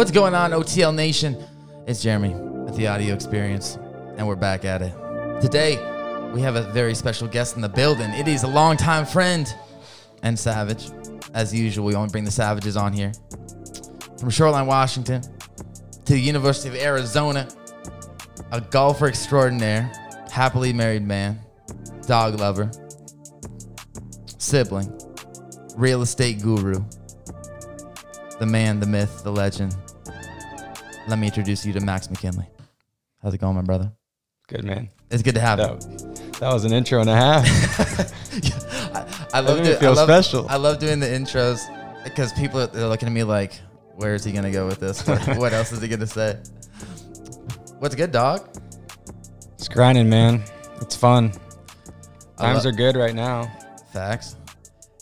What's going on, OTL Nation? It's Jeremy at the Audio Experience, and we're back at it. Today, we have a very special guest in the building. It is a longtime friend and Savage. As usual, we only bring the Savages on here. From Shoreline, Washington to the University of Arizona, a golfer extraordinaire, happily married man, dog lover, sibling, real estate guru, the man, the myth, the legend. Let me introduce you to Max McKinley. How's it going, my brother? Good man. It's good to have you. That, that was an intro and a half. I, I love me feel I love, special. I love doing the intros because people are looking at me like, "Where is he gonna go with this? What, what else is he gonna say?" What's good, dog? it's grinding, man. It's fun. Times are good right now. Facts.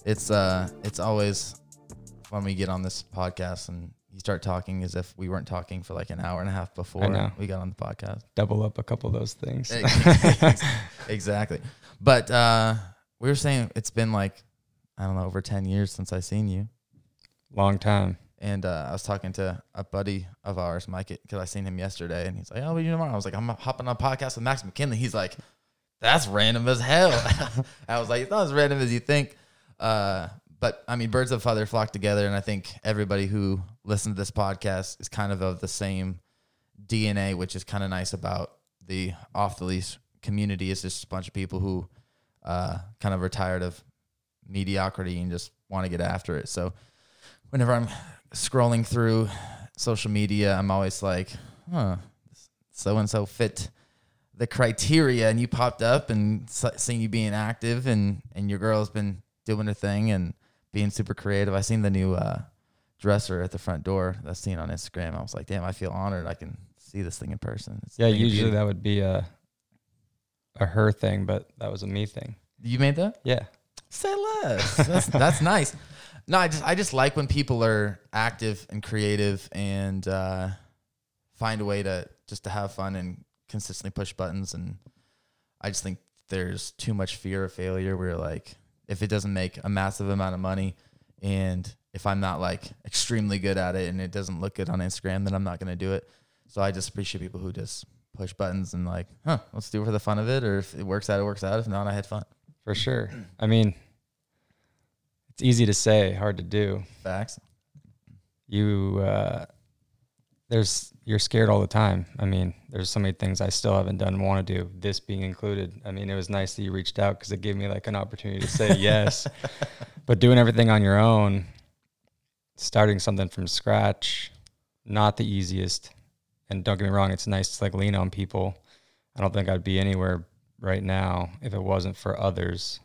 It's uh, it's always when we get on this podcast and you start talking as if we weren't talking for like an hour and a half before we got on the podcast. Double up a couple of those things. exactly. But uh, we were saying it's been like I don't know over ten years since I seen you. Long time. And uh, I was talking to a buddy of ours, Mike, because I seen him yesterday, and he's like, "Oh, what are you tomorrow?" I was like, "I'm hopping on a podcast with Max McKinley." He's like, "That's random as hell." I was like, "It's not as random as you think." Uh, but I mean, birds of a feather flock together, and I think everybody who listens to this podcast is kind of of the same DNA, which is kind of nice about the off the leash community. Is just a bunch of people who uh, kind of are tired of mediocrity and just want to get after it. So whenever I'm scrolling through social media, I'm always like, huh, so and so fit the criteria. And you popped up and seeing you being active and, and your girl's been doing her thing and being super creative. I seen the new uh, dresser at the front door that's seen on Instagram. I was like, damn, I feel honored. I can see this thing in person. It's Yeah, usually that would be a a her thing, but that was a me thing. You made that? Yeah. Say less. That's that's nice. No, I just I just like when people are active and creative and uh, find a way to just to have fun and consistently push buttons. And I just think there's too much fear of failure. Where like if it doesn't make a massive amount of money, and if I'm not like extremely good at it and it doesn't look good on Instagram, then I'm not gonna do it. So I just appreciate people who just push buttons and like, huh, let's do it for the fun of it. Or if it works out, it works out. If not, I had fun. For sure. I mean, it's easy to say, hard to do. Facts. You uh there's you're scared all the time. I mean, there's so many things I still haven't done and want to do, this being included. I mean, it was nice that you reached out because it gave me like an opportunity to say yes. But doing everything on your own, starting something from scratch, not the easiest. And don't get me wrong, it's nice to like lean on people. I don't think I'd be anywhere right now if it wasn't for others.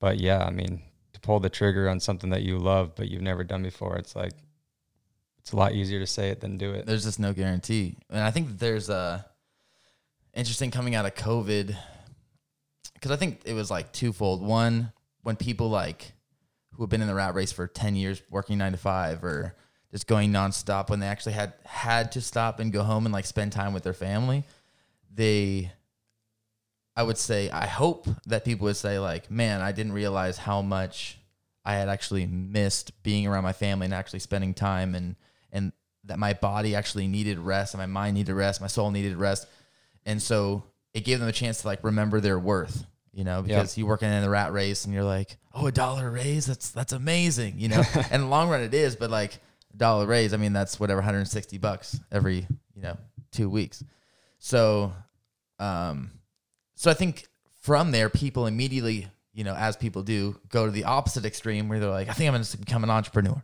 But yeah, I mean, to pull the trigger on something that you love but you've never done before, it's like it's a lot easier to say it than do it. there's just no guarantee. And I think there's a interesting coming out of COVID because I think it was like twofold. One, when people like who have been in the rat race for 10 years working nine to five or just going nonstop when they actually had had to stop and go home and like spend time with their family, they I would say I hope that people would say like, man, I didn't realize how much I had actually missed being around my family and actually spending time and and that my body actually needed rest and my mind needed rest, my soul needed rest. And so it gave them a chance to like remember their worth, you know, because you're working in the rat race and you're like, oh, a dollar raise, that's that's amazing, you know. and in the long run it is, but like a dollar raise, I mean that's whatever 160 bucks every, you know, two weeks. So um so I think from there people immediately, you know, as people do, go to the opposite extreme where they're like, I think I'm gonna become an entrepreneur.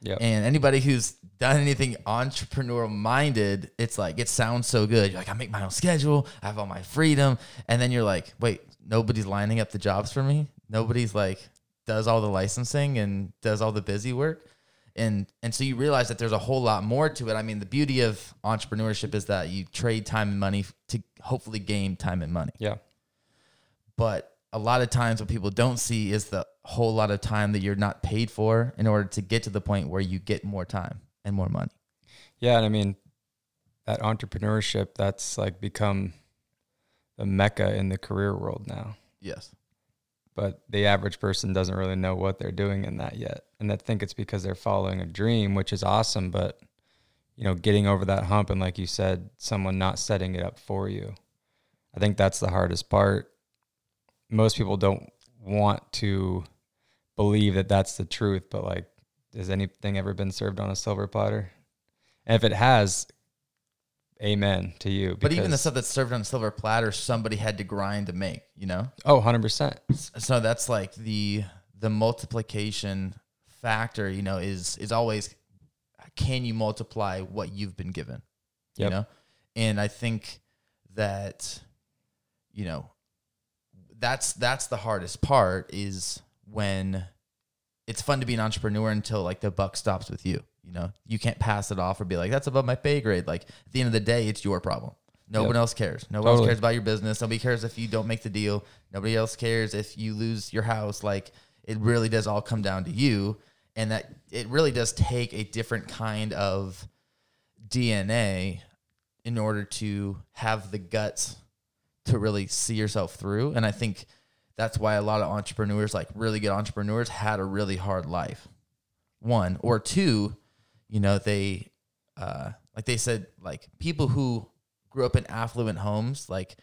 Yeah. And anybody who's done anything entrepreneurial minded, it's like it sounds so good. You're like, I make my own schedule, I have all my freedom, and then you're like, wait, nobody's lining up the jobs for me. Nobody's like does all the licensing and does all the busy work. And and so you realize that there's a whole lot more to it. I mean, the beauty of entrepreneurship is that you trade time and money to hopefully gain time and money. Yeah. But a lot of times what people don't see is the whole lot of time that you're not paid for in order to get to the point where you get more time and more money. Yeah, and I mean that entrepreneurship that's like become the mecca in the career world now. Yes. But the average person doesn't really know what they're doing in that yet. And I think it's because they're following a dream, which is awesome, but you know, getting over that hump and like you said, someone not setting it up for you. I think that's the hardest part. Most people don't want to believe that that's the truth, but like, has anything ever been served on a silver platter? And if it has, amen to you. But even the stuff that's served on a silver platter, somebody had to grind to make. You know. oh, 100%. so that's like the the multiplication factor you know is is always can you multiply what you've been given you know and i think that you know that's that's the hardest part is when it's fun to be an entrepreneur until like the buck stops with you you know? You can't pass it off or be like that's above my pay grade. Like at the end of the day it's your problem. No Yep. one else cares. No one else cares about your business. Nobody cares if you don't make the deal. Nobody else cares if you lose your house. Like it really does all come down to you. And that it really does take a different kind of dna in order to have the guts to really see yourself through. And I think that's why a lot of entrepreneurs, like really good entrepreneurs, had a really hard life. One or two, you know, they uh, like they said, like people who grew up in affluent homes, like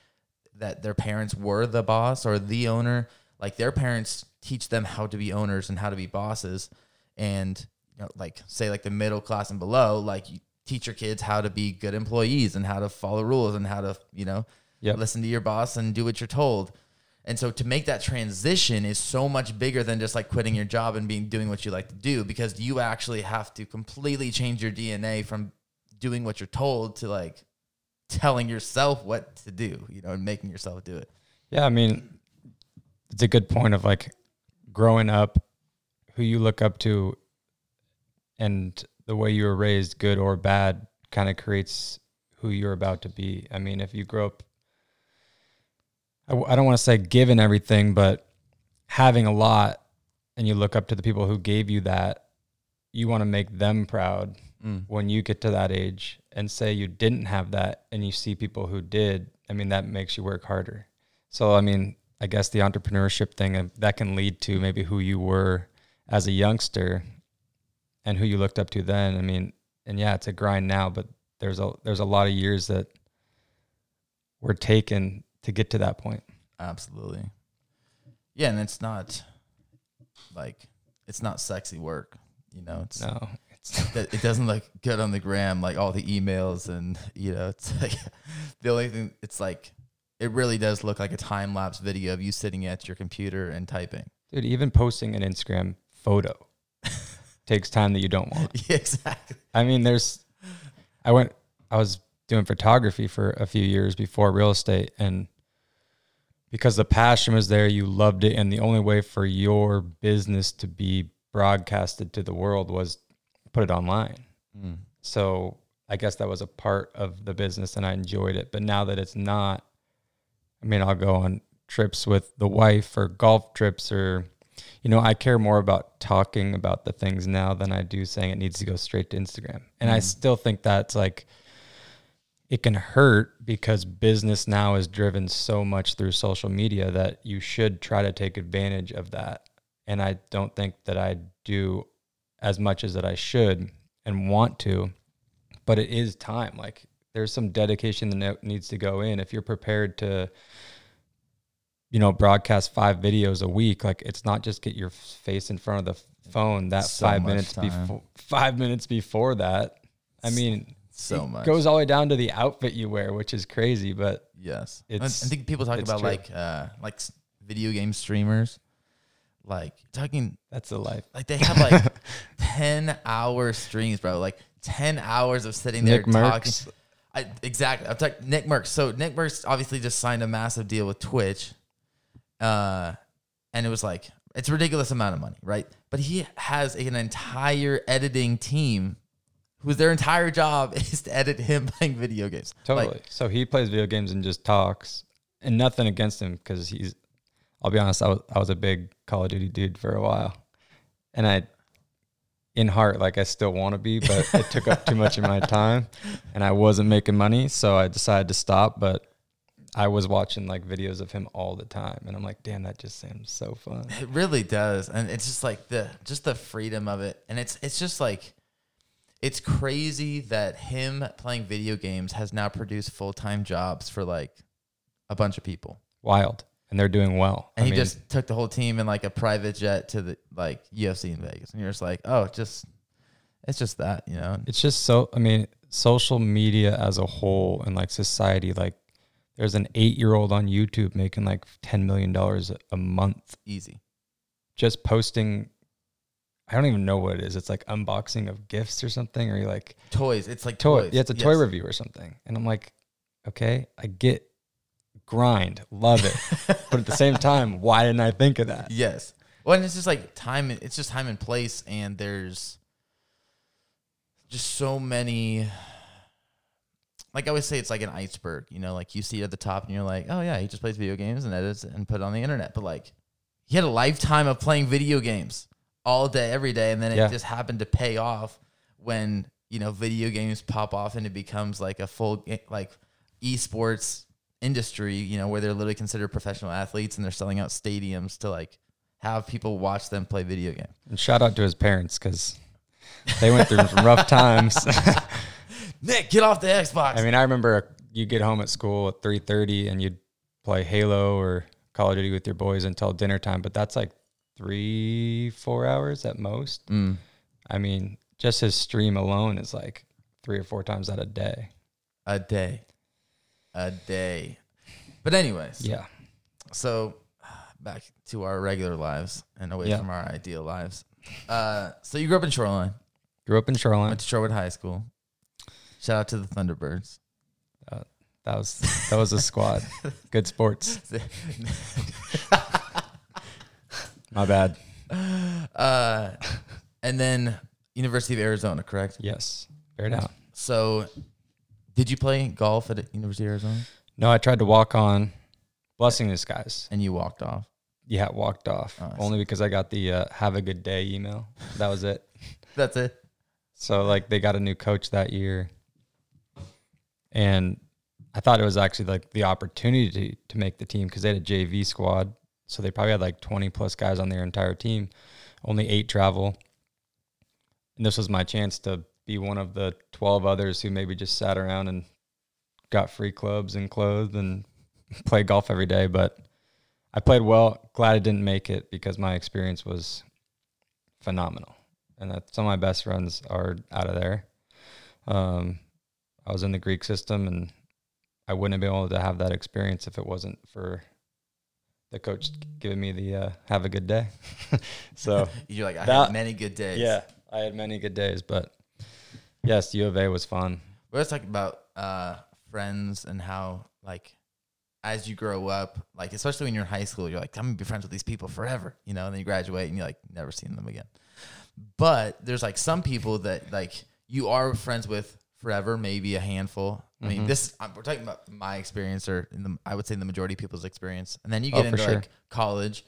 that their parents were the boss or the owner, like their parents teach them how to be owners and how to be bosses. And you know, like say like the middle class and below, like you teach your kids how to be good employees and how to follow rules and how to, you know, Yep. listen to your boss and do what you're told. And so to make that transition is so much bigger than just like quitting your job and being doing what you like to do because you actually have to completely change your DNA from doing what you're told to like telling yourself what to do, you know, and making yourself do it. Yeah, I mean, it's a good point of like growing up, who you look up to, and the way you were raised, good or bad, kind of creates who you're about to be. I mean, if you grow up, I, I don't want to say given everything, but having a lot, and you look up to the people who gave you that, you want to make them proud Mm. when you get to that age and say you didn't have that and you see people who did, I mean, that makes you work harder. So, I mean, I guess the entrepreneurship thing uh, that can lead to maybe who you were as a youngster and who you looked up to then. I mean, and yeah, it's a grind now, but there's a there's a lot of years that were taken to get to that point. Absolutely. Yeah, and it's not like it's not sexy work, you know. It's No, it's it doesn't look good on the gram, like all the emails and you know, it's like the only thing. It's like it really does look like a time lapse video of you sitting at your computer and typing. dude. Even posting an Instagram photo takes time that you don't want. Yeah, exactly. I mean, there's, I went, I was doing photography for a few years before real estate. And because the passion was there, you loved it. And the only way for your business to be broadcasted to the world was put it online. Mm. So I guess that was a part of the business and I enjoyed it. But now that it's not, I mean, I'll go on trips with the wife or golf trips or, you know, I care more about talking about the things now than I do saying it needs to go straight to Instagram. And I Mhm. still think that's like, it can hurt because business now is driven so much through social media that you should try to take advantage of that. And I don't think that I do as much as that I should and want to, but it is time. Like there's some dedication that needs to go in. If you're prepared to, you know, broadcast five videos a week, like it's not just get your face in front of the phone that So five minutes before five minutes before that. I mean, So it much goes all the way down to the outfit you wear, which is crazy. But Yes, I- It's- I think people talk about true. like uh like video game streamers, like talking that's the life. like they have like ten hour streams, bro. Like ten hours of sitting there Nick talking. I, exactly. I'm talking NICKMERCS. So NICKMERCS obviously just signed a massive deal with Twitch, uh, and it was like it's a ridiculous amount of money, right? But he has an entire editing team, whose their entire job is to edit him playing video games. totally. Like, so he plays video games and just talks, and nothing against him because he's. I'll be honest. I was I was a big Call of Duty dude for a while, and I, in heart, like I still want to be, but it took up too much of my time, and I wasn't making money, so I decided to stop. But I was watching like videos of him all the time, and I'm like, damn, that just sounds so fun. It really does, and it's just like the just the freedom of it, and it's it's just like it's crazy that him playing video games has now produced full time jobs for like a bunch of people. Wild. And they're doing well. And I he mean, just took the whole team in like a private jet to the like UFC in Vegas. And you're just like, oh, just it's just that, you know. it's just so I mean, social media as a whole and like society, like there's an eight year old on YouTube making like ten million dollars a month Easy. just posting I don't even know what it is. It's like unboxing of gifts or something, or you like Toys. It's like toy. toys. Yeah, it's a toy review or something. And I'm like, okay, I get grind, love it, but at the same time, why didn't I think of that? Yes. Well, and it's just like time. It's just time and place, and there's just so many. Like I always say, it's like an iceberg. You know, like you see it at the top, and you're like, "Oh yeah, he just plays video games and edits and put it on the internet." But like, he had a lifetime of playing video games all day, every day, and then it Yeah. just happened to pay off when you know video games pop off and it becomes like a full like esports industry. You know, where they're literally considered professional athletes and they're selling out stadiums to like have people watch them play video games. And shout out to his parents because they went through some rough times. Nick, get off the Xbox. I mean, I remember you get home at school at three thirty and you'd play Halo or Call of Duty with your boys until dinner time, but that's like three, four hours at most. Mm. I mean, just his stream alone is like three or four times out a day. a day, a day. But anyways, Yeah. so back to our regular lives and away Yeah. from our ideal lives. Uh, so you grew up in Shoreline, Grew up in Shoreline. went to Shorewood High School. Shout out to the Thunderbirds. That was that was a squad. Good sports. My bad. Uh, and then University of Arizona, correct? Yes. Fair enough. So, did you play golf at University of Arizona? No, I tried to walk on. Blessing in disguise. And you walked off. Yeah, walked off. Oh, I Only because I got the uh, "Have a good day" email. That was it. That's it. So like they got a new coach that year, and I thought it was actually like the opportunity to, to make the team because they had a JV squad, so they probably had like twenty plus guys on their entire team. Only eight travel, and this was my chance to be one of the twelve others who maybe just sat around and got free clubs and clothes and played golf every day. But I played well. Glad I didn't make it because my experience was phenomenal and that some of my best friends are out of there. Um, I was in the Greek system, and I wouldn't have been able to have that experience if it wasn't for the coach giving me the uh, "Have a good day." so You're like, I That- had many good days. yeah, I had many good days, but yes, U of A was fun. We're let's talk about uh, friends and how like as you grow up, like especially when you're in high school, you're like, I'm gonna be friends with these people forever, you know, and then you graduate and you're like never seen them again. But there's like some people that like you are friends with forever, maybe a handful. I mean, Mhm. this I'm, we're talking about my experience, or in the I would say the majority of people's experience, and then you Oh, get for into sure. like college,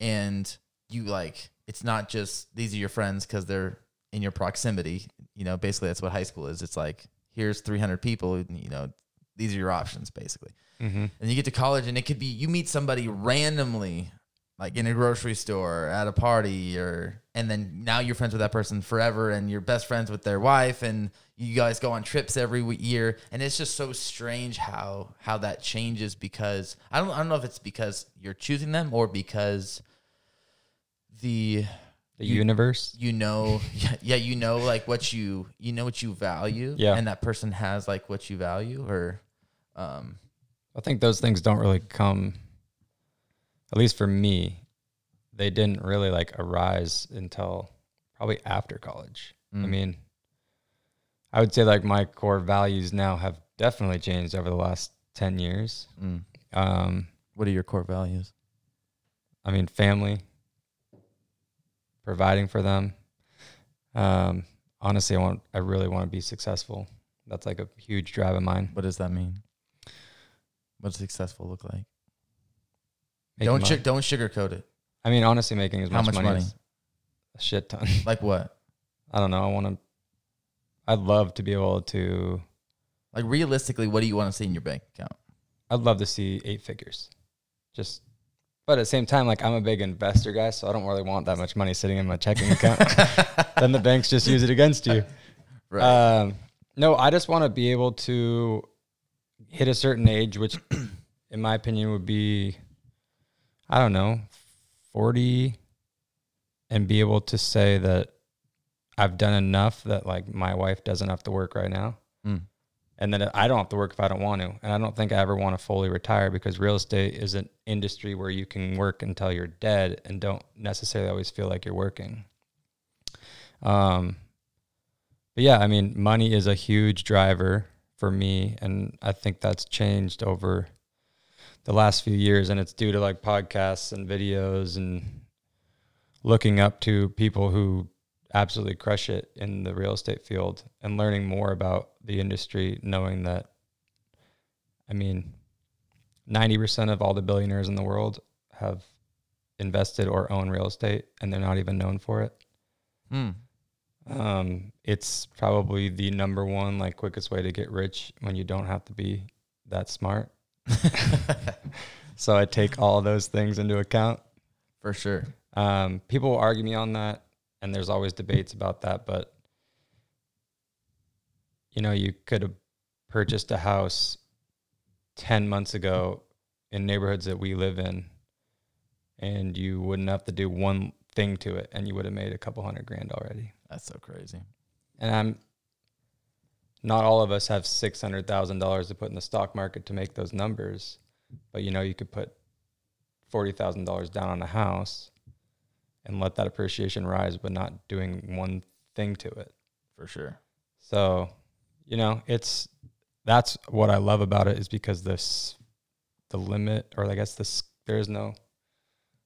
and you like it's not just these are your friends because they're in your proximity. You know, basically that's what high school is. It's like here's 300 people. and, You know, these are your options basically. Mm-hmm. And you get to college, and it could be you meet somebody randomly, like in a grocery store, at a party, or and then now you're friends with that person forever, and you're best friends with their wife, and you guys go on trips every year, and it's just so strange how how that changes because I don't I don't know if it's because you're choosing them or because the The You- universe. you know yeah, yeah you know like what you you know what you value Yeah. and that person has like what you value or um I think those things don't really come, at least for me, they didn't really like arise until probably after college. I Mm. mean, I would say like my core values now have definitely changed over the last 10 years. mm. Um, what are your core values I mean, family, providing for them. Um, honestly, I want, I really want to be successful. That's like a huge drive of mine. what does that mean what does successful look like Making don't money. don't sugarcoat it I mean, honestly, making as How much, much money, money? as a shit ton. like what I don't know. I want to. I'd love to be able to. like realistically what do you want to see in your bank account I'd love to see eight figures. Just, but at the same time, like I'm a big investor guy, so I don't really want that much money sitting in my checking account. then the banks just use it against you. Right. Um, no, I just want to be able to hit a certain age, which, in my opinion, would be, I don't know, forty, and be able to say that I've done enough that like my wife doesn't have to work right now, Mm. and then I don't have to work if I don't want to. And I don't think I ever want to fully retire because real estate is an industry where you can work until you're dead and don't necessarily always feel like you're working. Um, but yeah, I mean, money is a huge driver for me, and I think that's changed over the last few years, and it's due to like podcasts and videos and looking up to people who absolutely crush it in the real estate field and learning more about the industry, knowing that, I mean, 90% of all the billionaires in the world have invested or own real estate and they're not even known for it. Hmm. Um, it's probably the number one, like, quickest way to get rich when you don't have to be that smart. So I take all those things into account. For sure. Um, people will argue me on that, and there's always debates about that. But you know, you could have purchased a house ten months ago in neighborhoods that we live in, and you wouldn't have to do one thing to it, and you would have made a couple hundred grand already. That's so crazy. And I'm not all of us have six hundred thousand dollars to put in the stock market to make those numbers, but you know, you could put forty thousand dollars down on a house and let that appreciation rise, but not doing one thing to it. For sure. So, you know, it's that's what I love about it is because this the limit, or I guess this there is no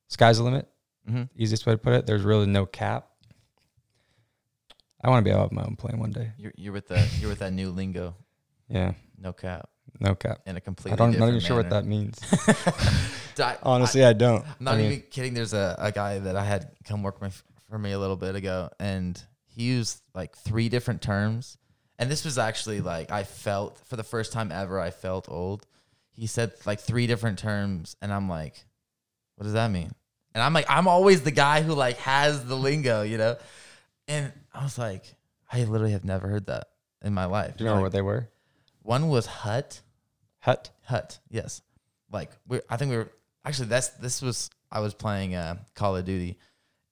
sky's the limit. Mm-hmm. Easiest way to put it. There's really no cap. I want to be able to have my own plane one day. You're you're with that you're with that new lingo. Yeah, No cap. No cap. In a completely I don't not different even sure what that means. Di- Honestly, I, don't. I'm not I mean, even kidding. There's a, a guy that I had come work my, for me a little bit ago, and he used like three different terms. And this was actually like I felt for the first time ever. I felt old. He said like three different terms, and I'm like, what does that mean? And I'm like, I'm always the guy who like has the lingo, you know. And I was like, I literally have never heard that in my life. do you know Like, what they were? one was hut. Hut. Hut, yes. Like we I think we were actually that's this was I was playing uh Call of Duty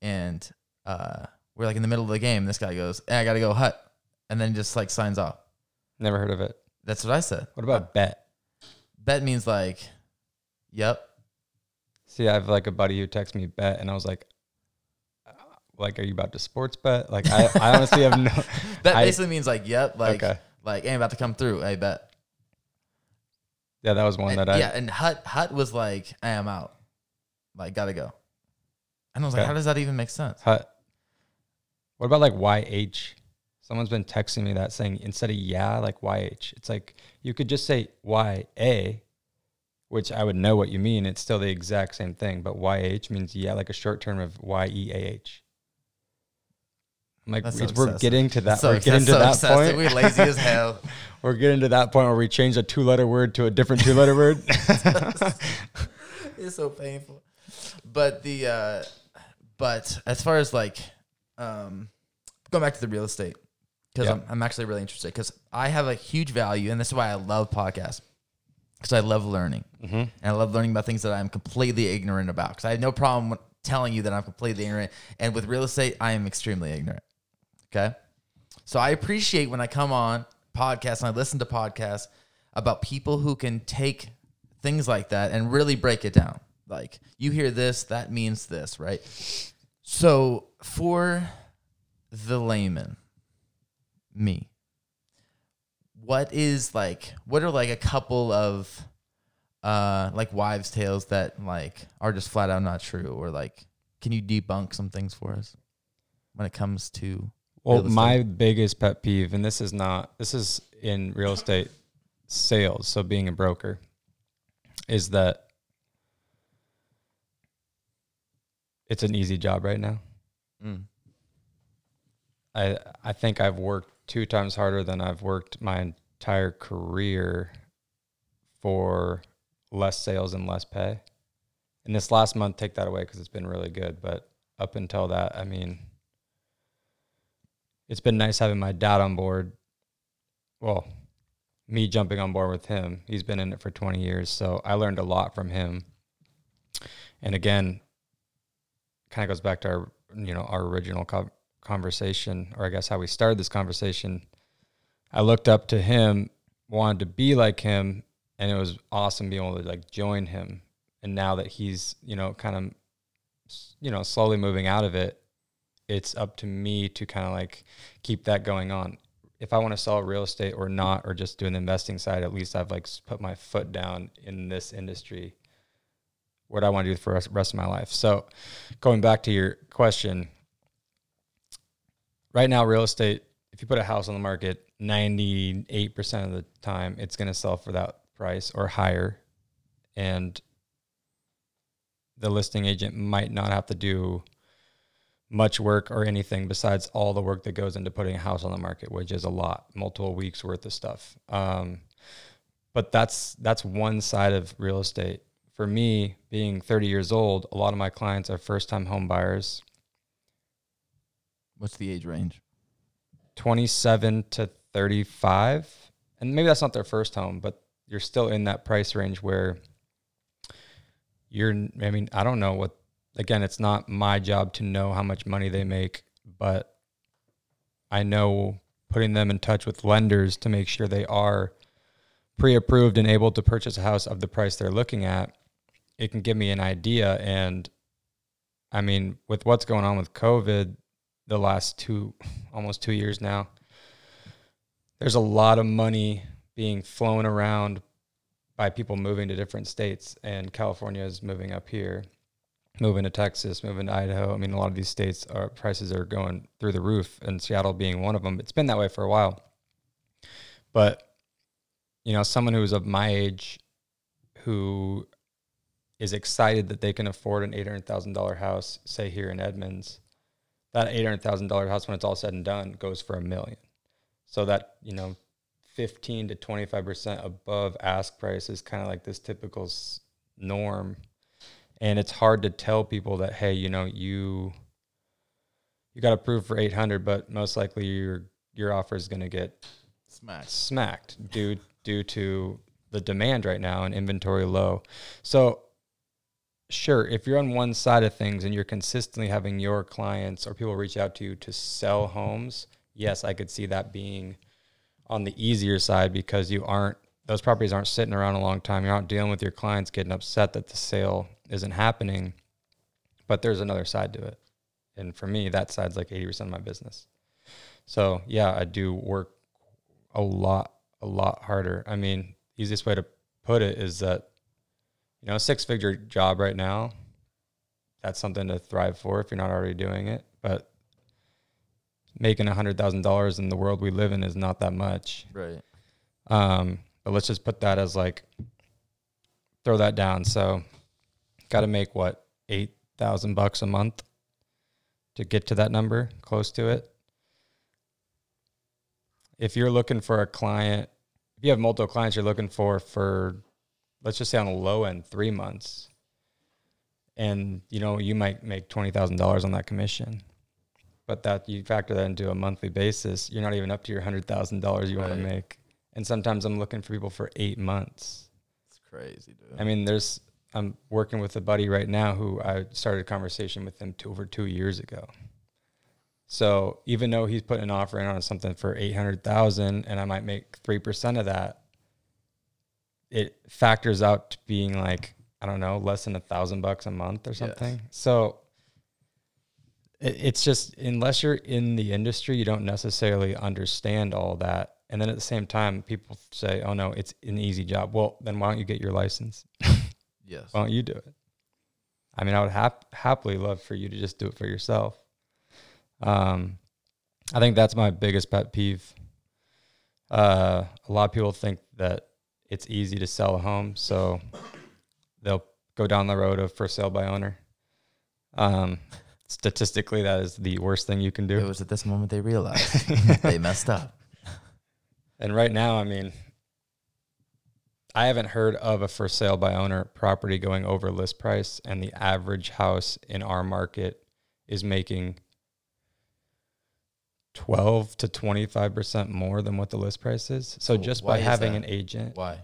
and uh we're like in the middle of the game. This guy goes, hey, I gotta go hut and then just like signs off. Never heard of it. That's what I said. What about bet? Bet means like, yep. See, I have like a buddy who texts me bet, and I was like, uh, like, are you about to sports bet? Like, I, I honestly have no. I- basically means like, yep, like okay. like ain't about to come through. Hey, bet. Yeah, that was one And- that I. yeah, and hut hut was like, I am out. Like, gotta go. And I was like, Okay. how does that even make sense? Hut. What about like YH? Someone's been texting me that saying instead of yeah, like YH. It's like you could just say YA, which I would know what you mean. It's still the exact same thing, but YH means yeah, like a short term of Y E A H. I'm like, so we're excessive. getting to that. So we're getting to so that point. We're lazy as hell. We're getting to that point where we change a two letter word to a different two letter word. it's so painful. But the uh but as far as like um going back to the real estate because Yeah. I'm, I'm actually really interested because I have a huge value and this is why I love podcasts because I love learning mm-hmm. and I love learning about things that I'm completely ignorant about because I have no problem telling you that I'm completely ignorant and with real estate I am extremely ignorant. Okay, so I appreciate when I come on podcasts and I listen to podcasts about people who can take things like that and really break it down. Like you hear this, that means this, right? So for the layman, me, what is like what are like a couple of uh like wives tales that like are just flat out not true or like can you debunk some things for us when it comes to Well, my biggest pet peeve, and this is not, this is in real estate sales, so being a broker, is that it's an easy job right now. Mm. I I think I've worked two times harder than I've worked my entire career for less sales and less pay. And this last month, take that away because it's been really good. But up until that, I mean, it's been nice having my dad on board. Well, me jumping on board with him. He's been in it for 20 years, so I learned a lot from him. And again, kind of goes back to our you know our original co- conversation, or I guess how we started this conversation. I looked up to him, wanted to be like him, and it was awesome being able to like join him. And now that he's you know kind of you know slowly moving out of it, it's up to me to kind of like keep that going on. If I want to sell real estate or not, or just doing the investing side, at least I've like put my foot down in this industry. What I want to do for the rest of my life. So, going back to your question, right now, real estate, if you put a house on the market, 98% of the time, it's going to sell for that price or higher. And the listing agent might not have to do much work or anything besides all the work that goes into putting a house on the market, which is a lot, multiple weeks worth of stuff. Um, but that's that's one side of real estate. For me, being 30 years old, a lot of my clients are first-time home buyers. What's the age range? 27 to 35. And maybe that's not their first home, but you're still in that price range where you're I mean, I don't know what again, it's not my job to know how much money they make, but I know putting them in touch with lenders to make sure they are pre-approved and able to purchase a house of the price they're looking at, it can give me an idea. And I mean, with what's going on with COVID the last two almost 2 years now, there's a lot of money being flown around by people moving to different states and California is moving up here moving to Texas, moving to Idaho. I mean, a lot of these states are prices are going through the roof, and Seattle being one of them. It's been that way for a while. But you know, someone who's of my age, who is excited that they can afford an eight hundred thousand dollar house, say here in Edmonds, that eight hundred thousand dollar house, when it's all said and done, goes for a million. So that you know, fifteen to twenty five percent above ask price is kind of like this typical norm and it's hard to tell people that hey you know you you got approved for 800 but most likely your your offer is going to get smacked. smacked due due to the demand right now and inventory low. So sure if you're on one side of things and you're consistently having your clients or people reach out to you to sell homes yes i could see that being on the easier side because you aren't those properties aren't sitting around a long time you're not dealing with your clients getting upset that the sale isn't happening. But there's another side to it. And for me, that side's like 80% of my business. So yeah, I do work a lot, a lot harder. I mean, easiest way to put it is that, you know, a six figure job right now, that's something to thrive for if you're not already doing it. But making a hundred thousand dollars in the world we live in is not that much. Right. Um, but let's just put that as like throw that down. So got to make what eight thousand bucks a month to get to that number, close to it. If you're looking for a client, if you have multiple clients you're looking for for let's just say on the low end, three months, and you know, you might make twenty thousand dollars on that commission. But that you factor that into a monthly basis, you're not even up to your hundred thousand dollars you right. want to make. And sometimes I'm looking for people for eight months. It's crazy, dude. I mean, there's I'm working with a buddy right now who I started a conversation with him two, over two years ago. So even though he's putting an offer in on something for eight hundred thousand, and I might make three percent of that, it factors out to being like I don't know, less than a thousand bucks a month or something. Yes. So it, it's just unless you're in the industry, you don't necessarily understand all that. And then at the same time, people say, "Oh no, it's an easy job." Well, then why don't you get your license? Yes. Why don't you do it? I mean, I would hap- happily love for you to just do it for yourself. Um, I think that's my biggest pet peeve. Uh, a lot of people think that it's easy to sell a home, so they'll go down the road of for sale by owner. Um, statistically, that is the worst thing you can do. It was at this moment they realized they messed up. And right now, I mean, I haven't heard of a for sale by owner property going over list price, and the average house in our market is making 12 to 25% more than what the list price is. So Oh, just by having that? an agent, Why?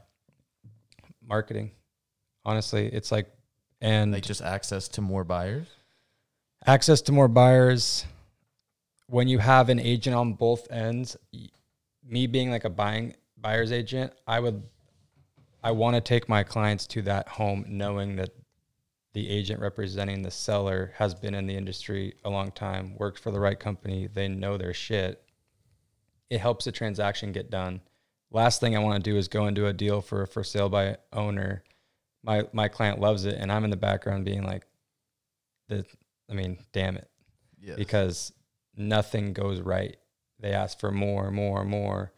marketing, honestly, it's like, and Like just access to more buyers? access to more buyers. When you have an agent on both ends, me being like a buying buyer's agent, I would, I want to take my clients to that home knowing that the agent representing the seller has been in the industry a long time, worked for the right company, they know their shit. It helps the transaction get done. Last thing I want to do is go into a deal for a for sale by owner. My my client loves it, and I'm in the background being like, the I mean, damn it, Yes. because nothing goes right. They ask for more, more, more.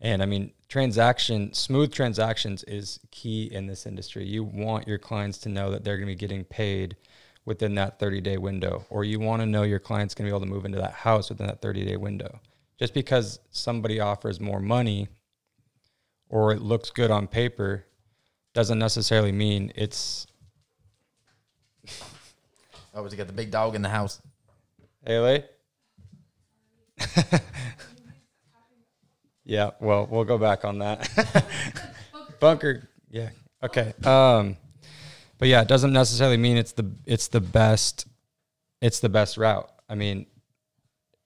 And I mean, transaction, smooth transactions is key in this industry. You want your clients to know that they're going to be getting paid within that 30 day window, or you want to know your client's going to be able to move into that house within that 30 day window. Just because somebody offers more money or it looks good on paper doesn't necessarily mean it's, Oh, you got the big dog in the house. Haley? yeah, well, we'll go back on that. Bunker, yeah. Okay. Um but yeah, it doesn't necessarily mean it's the it's the best it's the best route. I mean,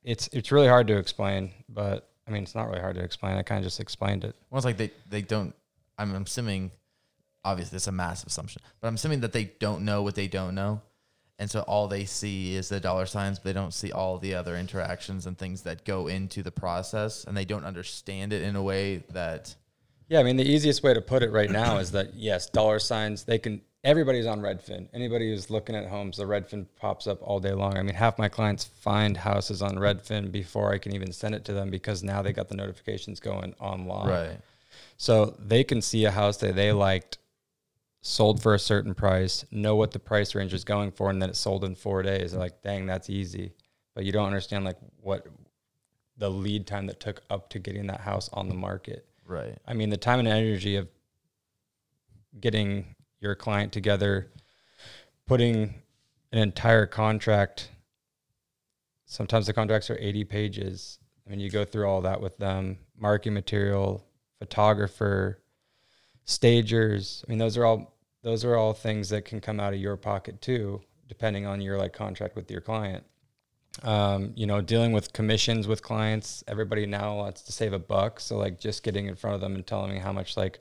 it's it's really hard to explain, but I mean, it's not really hard to explain. I kind of just explained it. Well, it's like they, they don't, I'm assuming, obviously it's a massive assumption, but I'm assuming that they don't know what they don't know. And so all they see is the dollar signs, but they don't see all the other interactions and things that go into the process. And they don't understand it in a way that, Yeah, I mean the easiest way to put it right now is that yes, dollar signs they can everybody's on Redfin. Anybody who's looking at homes, the Redfin pops up all day long. I mean, half my clients find houses on Redfin before I can even send it to them because now they got the notifications going online. right. So they can see a house that they liked sold for a certain price, know what the price range is going for, and then it sold in four days. They're like, dang, that's easy. But you don't understand like what the lead time that took up to getting that house on the market. Right. I mean, the time and energy of getting your client together, putting an entire contract. Sometimes the contracts are 80 pages. I mean, you go through all that with them, marketing material, photographer, stagers. I mean, those are all those are all things that can come out of your pocket too, depending on your like contract with your client. Um, you know, dealing with commissions with clients. Everybody now wants to save a buck, so like just getting in front of them and telling me how much like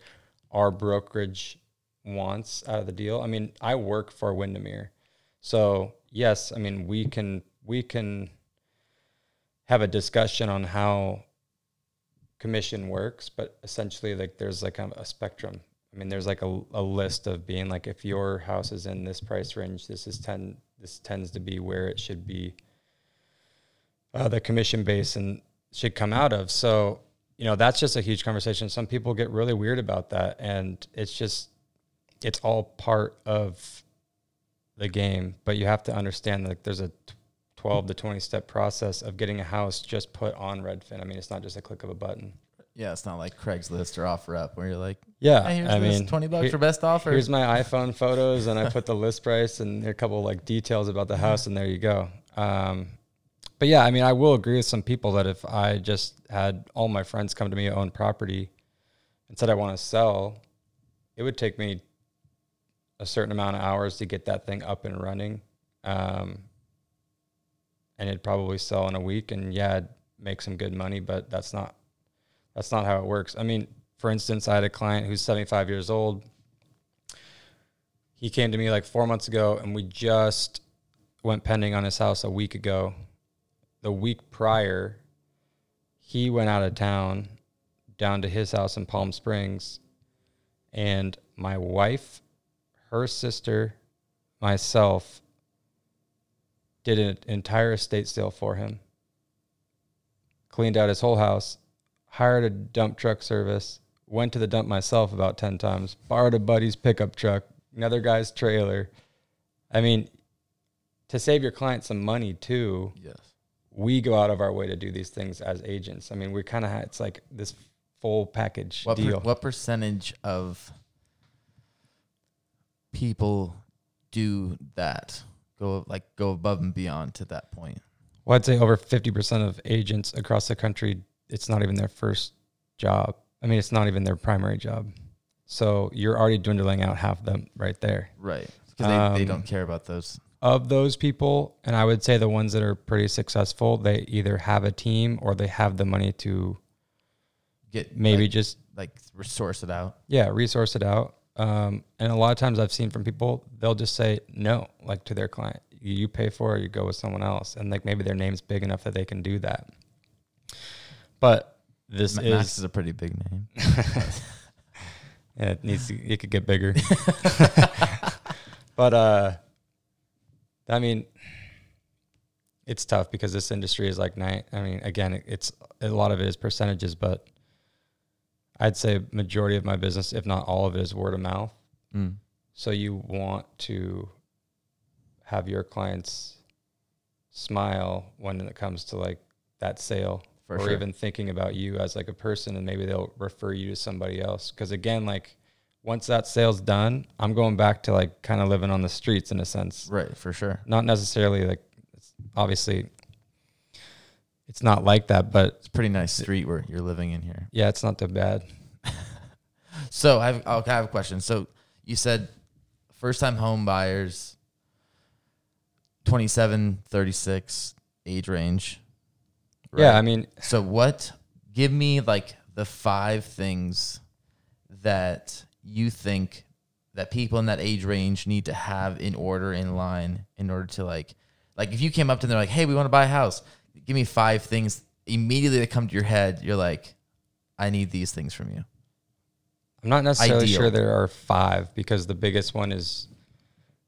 our brokerage wants out of the deal. I mean, I work for Windermere, so yes, I mean we can we can have a discussion on how commission works, but essentially like there's like a, a spectrum. I mean, there's like a, a list of being like if your house is in this price range, this is ten. This tends to be where it should be. Uh, the commission base and should come out of. So you know that's just a huge conversation. Some people get really weird about that, and it's just it's all part of the game. But you have to understand like there's a 12 to 20 step process of getting a house just put on Redfin. I mean, it's not just a click of a button. Yeah. It's not like Craigslist or OfferUp where you're like, Yeah, hey, here's I this mean, 20 bucks here- for best offer. here's my iPhone photos, and I put the list price and a couple like details about the house, and there you go. Um, but yeah, I mean, I will agree with some people that if I just had all my friends come to me own property and said I want to sell, it would take me a certain amount of hours to get that thing up and running. Um, and it'd probably sell in a week and yeah, I'd make some good money, but that's not that's not how it works. I mean, for instance, I had a client who's 75 years old. He came to me like 4 months ago and we just went pending on his house a week ago. The week prior, he went out of town down to his house in Palm Springs and my wife, her sister, myself did an entire estate sale for him. Cleaned out his whole house, hired a dump truck service, went to the dump myself about 10 times, borrowed a buddy's pickup truck, another guy's trailer. I mean, to save your client some money too, yes. we go out of our way to do these things as agents. I mean, we kind of it's like this full package What, per- deal. what percentage of people do that? Go like go above and beyond to that point. Well, I'd say over 50% of agents across the country, it's not even their first job. I mean, it's not even their primary job. So you're already dwindling out half of them right there. Right. Because they, they Um, don't care about those. Of those people, and I would say the ones that are pretty successful, they either have a team or they have the money to Get maybe like, just, like resource it out. yeah, resource it out. Um, and a lot of times I've seen from people, they'll just say no, like to their client. You, you pay for it, you go with someone else. And like maybe their name's big enough that they can do that. But this Ma- is Max is a pretty big name. Yeah, it needs to, it could get bigger. but uh I mean it's tough because this industry is like night. I mean, again, it- it's a lot of it is percentages, but I'd say majority of my business, if not all of it, is word of mouth. Mm. So you want to have your clients smile when it comes to like that sale For or sure. even thinking about you as like a person and maybe they'll refer you to somebody else because again like once that sale's done i'm going back to like kind of living on the streets in a sense Right. For sure. not necessarily like it's obviously it's not like that but It's a pretty nice street where you're living in here. yeah it's not too bad So I have, okay, I have a question. So you said first time home buyers, 27, 36 age range. Yeah i mean So what? Give me like the five things that you think that people in that age range need to have in order in line in order to like like if you came up to them like, "Hey, we want to buy a house." Give me five things immediately that come to your head. You're like, "I need these things from you." i'm not necessarily Ideal. sure there are five because the biggest one is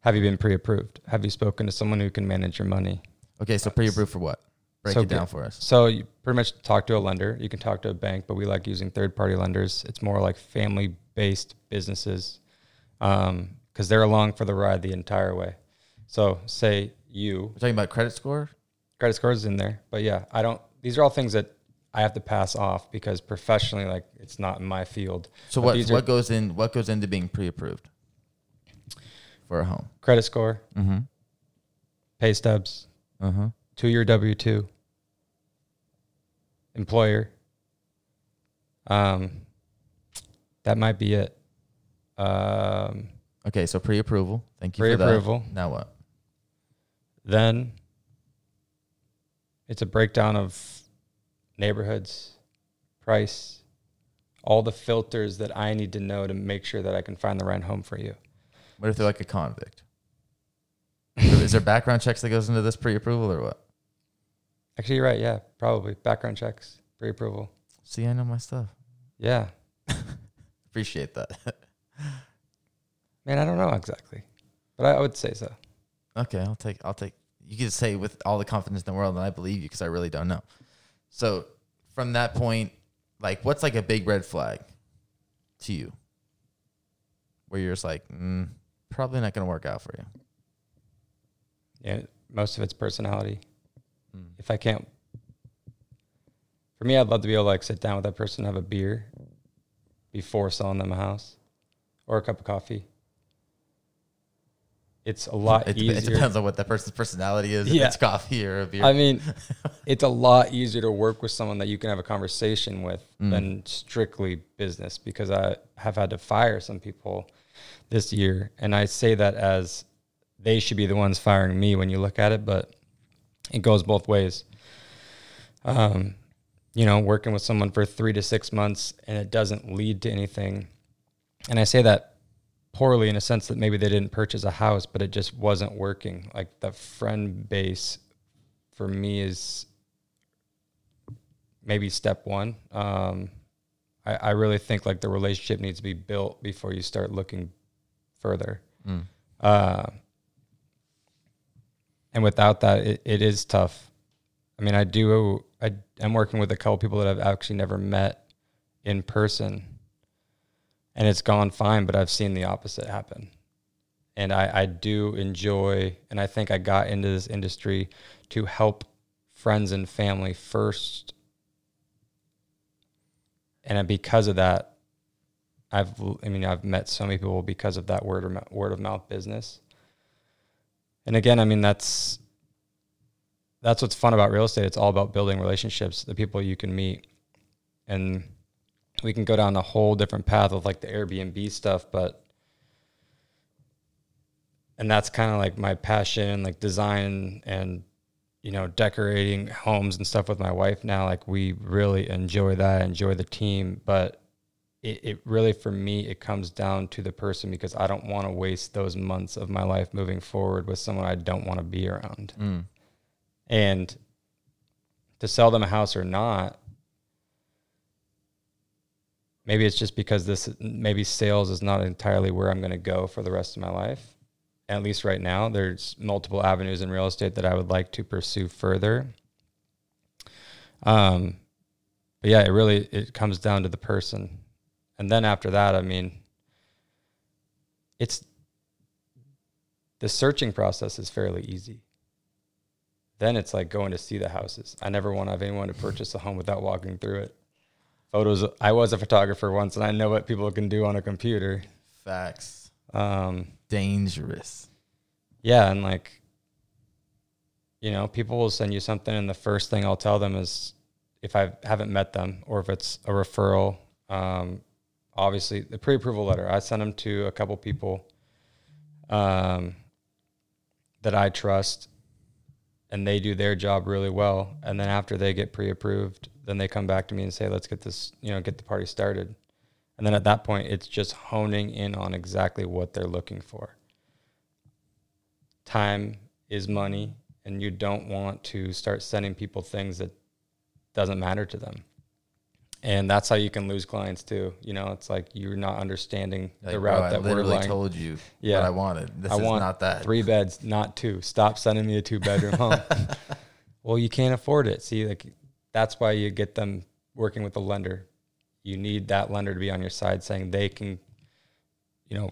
have you been pre-approved have you spoken to someone who can manage your money Okay, so pre-approved for what? Break So it down for us. So you pretty much talk to a lender. You can talk to a bank, but we like using third party lenders. It's more like family based businesses because they're along for the ride the entire way. So say you We're talking about credit score. credit score is in there, but yeah, I don't. These are all things that I have to pass off because professionally, like it's not in my field. So But what these are- what goes in what goes into being pre-approved for a home? Credit score, Mm-hmm. pay stubs, Uh-huh. two year W two, employer. Um, that might be it. Um, Okay, so pre-approval. Thank you for that. Pre-approval. Now what? then it's a breakdown of neighborhoods, price, all the filters that I need to know to make sure that I can find the right home for you. What if they're like a convict? Is there background checks that goes into this pre-approval or what? Actually, you're right. Yeah, probably background checks, pre-approval. See, I know my stuff. Yeah, Appreciate that. man, I don't know exactly, but I, I would say so. okay, I'll take. I'll take. You can say with all the confidence in the world, and I believe you because I really don't know. So, from that point, like, what's like a big red flag to you, where you're just like, mm, probably not going to work out for you. Yeah, most of it's personality. Mm. If I can't, for me, I'd love to be able to like sit down with that person, have a beer before selling them a house or a cup of coffee. It's a lot It, dep- it easier. depends on what that person's personality is. If Yeah. it's coffee or a beer. I mean, it's a lot easier to work with someone that you can have a conversation with Mm. than strictly business because I have had to fire some people this year. And I say that as they should be the ones firing me when you look at it, but it goes both ways. Um, you know, working with someone for three to six months and it doesn't lead to anything. And I say that poorly in a sense that maybe they didn't purchase a house, but it just wasn't working. Like the friend base for me is maybe step one. Um, I, I really think like the relationship needs to be built before you start looking further. Mm. Uh, and without that, it, it is tough. I mean, I do. I am working with a couple people that I've actually never met in person, and it's gone fine. But I've seen the opposite happen, and I, I do enjoy. And I think I got into this industry to help friends and family first, and because of that, I've. I mean, I've met so many people because of that word of word of mouth business. And again, I mean that's that's what's fun about real estate. It's all about building relationships, the people you can meet. And we can go down a whole different path of like the Airbnb stuff, but and that's kind of like my passion, like design and you know, decorating homes and stuff with my wife now. Like we really enjoy that, enjoy the team, but it, it really for me it comes down to the person because I don't want to waste those months of my life moving forward with someone I don't want to be around. Mm. And to sell them a house or not, maybe it's just because this maybe sales is not entirely where I'm going to go for the rest of my life. At least right now, there's multiple avenues in real estate that I would like to pursue further. Um, but yeah, it really it comes down to the person, and then after that, I mean, it's the searching process is fairly easy then it's like going to see the houses. I never want to have anyone to purchase a home without walking through it. Photos. I was a photographer once, and I know what people can do on a computer. Facts. Um, Dangerous. yeah, and like, you know, people will send you something, and the first thing I'll tell them is if I haven't met them or if it's a referral. Um, obviously, the pre-approval letter. I send them to a couple people um, that I trust and they do their job really well. And then after they get pre-approved, then they come back to me and say, "Let's get this, you know, get the party started." And then at that point, it's just honing in on exactly what they're looking for. Time is money, and you don't want to start sending people things that doesn't matter to them. And that's how you can lose clients too. You know, it's like you're not understanding Like, the bro, route oh, I that we're literally like. told you Yeah. what I wanted. This I is want not that. three beds, not two. Stop sending me a two bedroom home. well, you can't afford it. See, like that's why you get them working with a lender. You need that lender to be on your side saying they can, you know,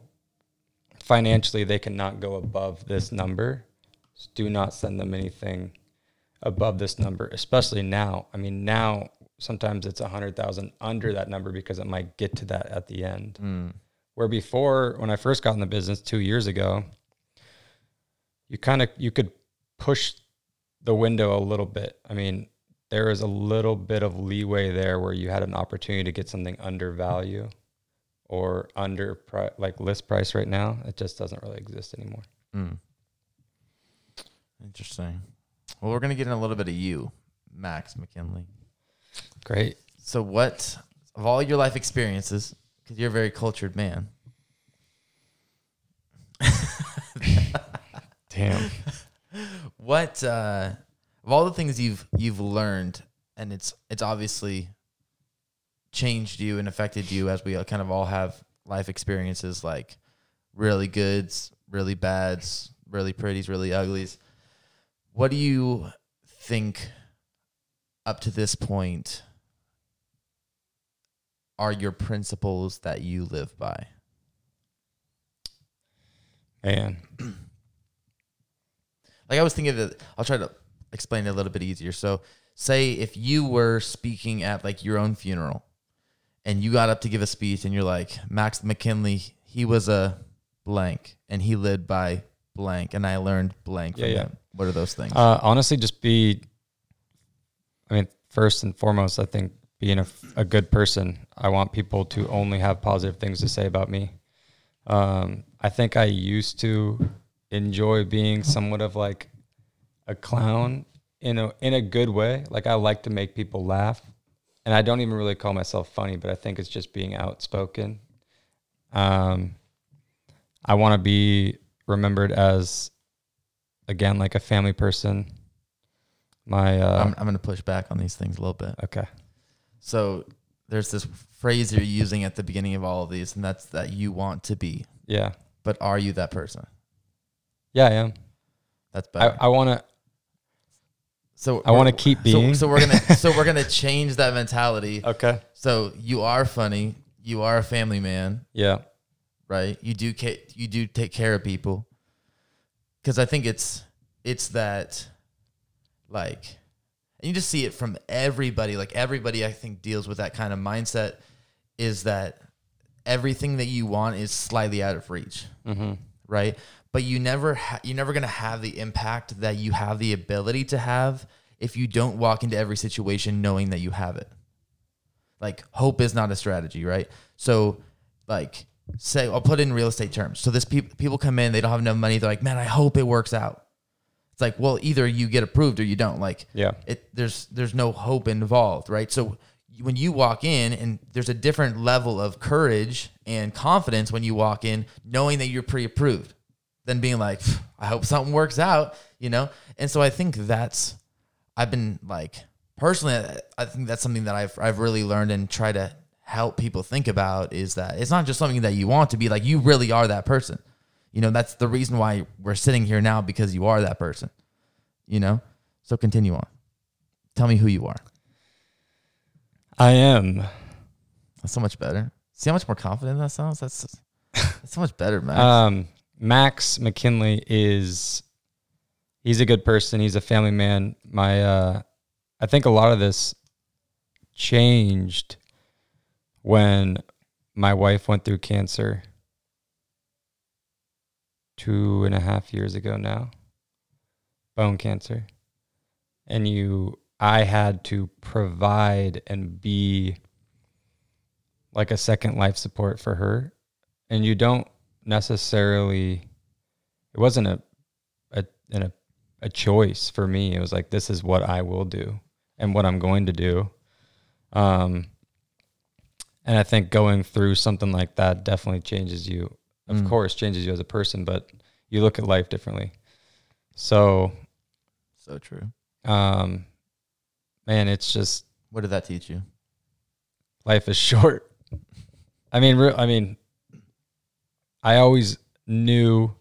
financially they cannot go above this number. Just do not send them anything above this number, especially now. I mean, now sometimes it's a hundred thousand under that number because it might get to that at the end. Mm. Where before, when I first got in the business two years ago, you kind of you could push the window a little bit. I mean, there was a little bit of leeway there where you had an opportunity to get something under value or under pri- like list price right now. It just doesn't really exist anymore. Mm. Interesting. Well, we're gonna get in a little bit of you, Max McKinley. Great. So, what of all your life experiences? Because you're a very cultured man. Damn. What uh, of all the things you've you've learned, and it's it's obviously changed you and affected you as we kind of all have life experiences, like really goods, really bads, really pretties, really uglies. What do you think up to this point are your principles that you live by? Man. like I was thinking that I'll try to explain it a little bit easier. So, say if you were speaking at like your own funeral and you got up to give a speech and you're like, Max McKinley, he was a blank and he lived by blank and I learned blank from Yeah, yeah. him. What are those things? Uh, honestly, just be. I mean, first and foremost, I think being a, a good person. I want people to only have positive things to say about me. Um, I think I used to enjoy being somewhat of like a clown in a in a good way. Like I like to make people laugh, and I don't even really call myself funny, but I think it's just being outspoken. Um, I want to be remembered as again like a family person. My uh, I'm, I'm going to push back on these things a little bit. okay, So, there's this phrase you're using at the beginning of all of these, and that's that you want to be. yeah, But are you that person? yeah, I am. That's I, better. I want to. so I wanna we're- keep so- being. So, we're gonna so we're gonna change that mentality. Okay. So you are funny. You are a family man, Yeah. right? You do ca- you do take care of people. Because I think it's it's that like, and you just see it from everybody. Like everybody, I think deals with that kind of mindset. Is that everything that you want is slightly out of reach, Mm-hmm. right? but you never ha- you're never gonna have the impact that you have the ability to have if you don't walk into every situation knowing that you have it. Like hope is not a strategy, right? So like say I'll put it in real estate terms. So this people people come in, they don't have enough money. They're like, man, I hope it works out. It's like, well, either you get approved or you don't. Like, Yeah. it there's there's no hope involved, right? So when you walk in and there's a different level of courage and confidence when you walk in knowing that you're pre-approved than being like I hope something works out, you know? And so I think that's I've been like personally I- I think that's something that I've I've really learned and try to help people think about is that it's not just something that you want to be like you really are that person. You know, that's the reason why we're sitting here now because you are that person. You know? So continue on. Tell me who you are. I am. That's so much better. See how much more confident that sounds? That's that's so much better, man. Um, Max McKinley is he's a good person. He's a family man. My uh, I think a lot of this changed when my wife went through cancer two and a half years ago now, bone cancer, and you, I had to provide and be like a second life support for her. And you don't necessarily it wasn't a a an, a, a choice for me. It was like this is what i will do and what i'm going to do. Um and i think going through something like that definitely changes you of Mm. course changes you as a person but you look at life differently so so true. um man it's just What did that teach you? life is short. I mean, real. I mean, I always knew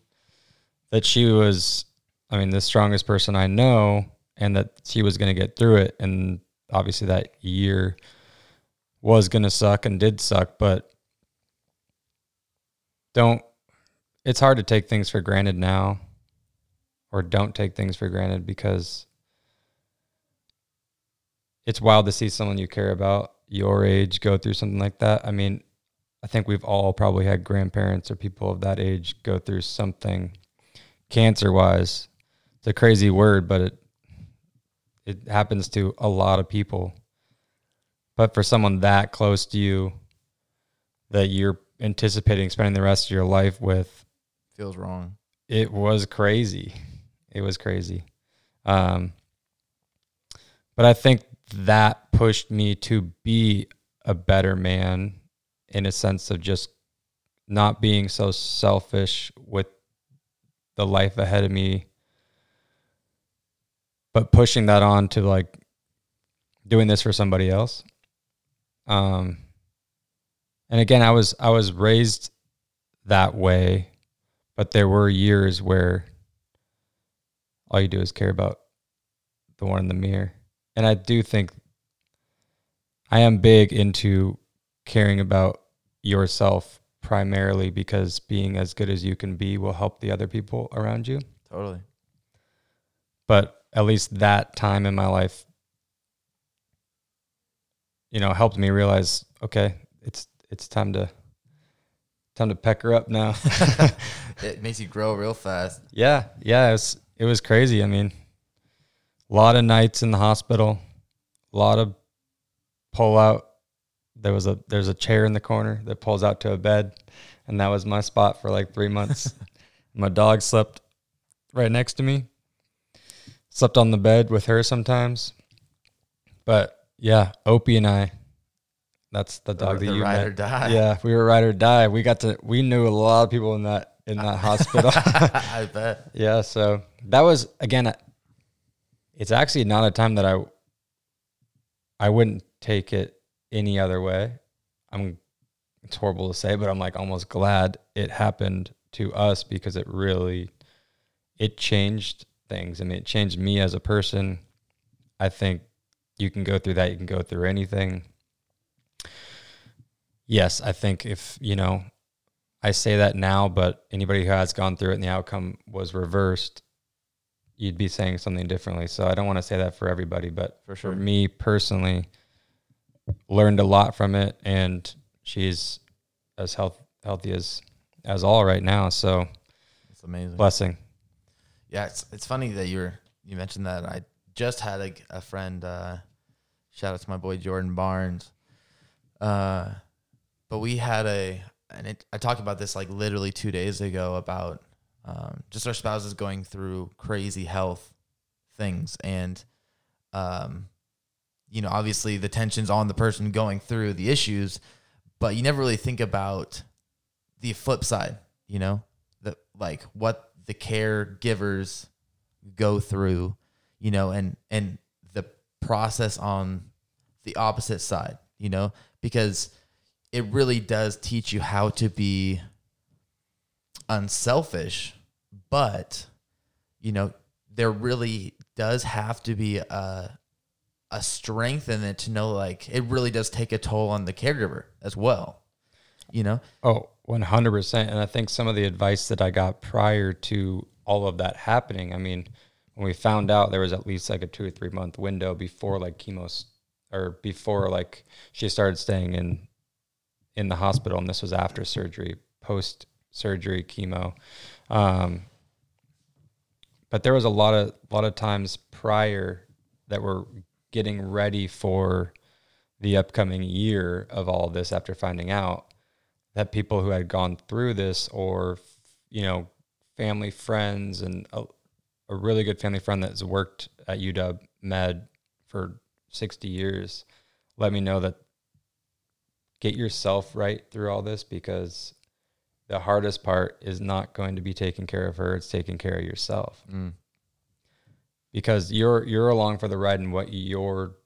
that she was. I mean, the strongest person I know, and that she was going to get through it. And obviously, that year was going to suck and did suck. But don't. It's hard to take things for granted now, or don't take things for granted because it's wild to see someone you care about your age go through something like that. I mean, I think we've all probably had grandparents or people of that age go through something cancer wise. It's a crazy word, but it it happens to a lot of people. But for someone that close to you that you're anticipating spending the rest of your life with, Feels wrong. it was crazy. It was crazy. Um, but I think that pushed me to be a better man in a sense of just not being so selfish with the life ahead of me, but pushing that on to like doing this for somebody else. Um, and again, I was I was raised that way, but there were years where all you do is care about the one in the mirror. And I do think I am big into caring about yourself primarily because being as good as you can be will help the other people around you. Totally. But at least that time in my life, you know, helped me realize, okay, it's time to time to peck her up now. It makes you grow real fast. Yeah, yeah, it was it was crazy. I mean, a lot of nights in the hospital, a lot of pull out. There was a there's a chair in the corner that pulls out to a bed, and that was my spot for like three months. my dog slept right next to me. Slept on the bed with her sometimes, but yeah, Opie and I. That's the dog the that you ride met. or die. Yeah, we were ride or die. We got to we knew a lot of people in that in that hospital. I bet. Yeah, so that was again it's actually not a time that I I wouldn't take it any other way. I'm it's horrible to say, but I'm like almost glad it happened to us because it really it changed things. I mean, it changed me as a person. I think you can go through that, you can go through anything. Yes, I think if, you know, I say that now, but anybody who has gone through it and the outcome was reversed, you'd be saying something differently. So I don't want to say that for everybody, but For for sure. me personally, learned a lot from it, and she's as health healthy as as all right now. So It's amazing. blessing. Yeah, it's it's funny that you're you mentioned that. I just had a, a friend. Uh, shout out to my boy Jordan Barnes. Uh, but we had a and it, I talked about this like literally two days ago about um, just our spouses going through crazy health things and um, you know obviously the tensions on the person going through the issues, but you never really think about the flip side. You know, the like what the caregivers go through, you know, and and the process on the opposite side, you know, because it really does teach you how to be unselfish, but you know, there really does have to be a a strength in it to know like it really does take a toll on the caregiver as well. You know? Oh, 100%. And I think some of the advice that I got prior to all of that happening, I mean, when we found out there was at least like a two or three month window before like chemo or before like she started staying in in the hospital and this was after surgery post surgery chemo. Um, but there was a lot of lot of times prior that were getting ready for the upcoming year of all of this after finding out that people who had gone through this or you know family friends and a, a really good family friend that's worked at UW Med for 60 years let me know that get yourself right through all this because the hardest part is not going to be taking care of her it's taking care of yourself. Mm. because you're you're along for the ride and what your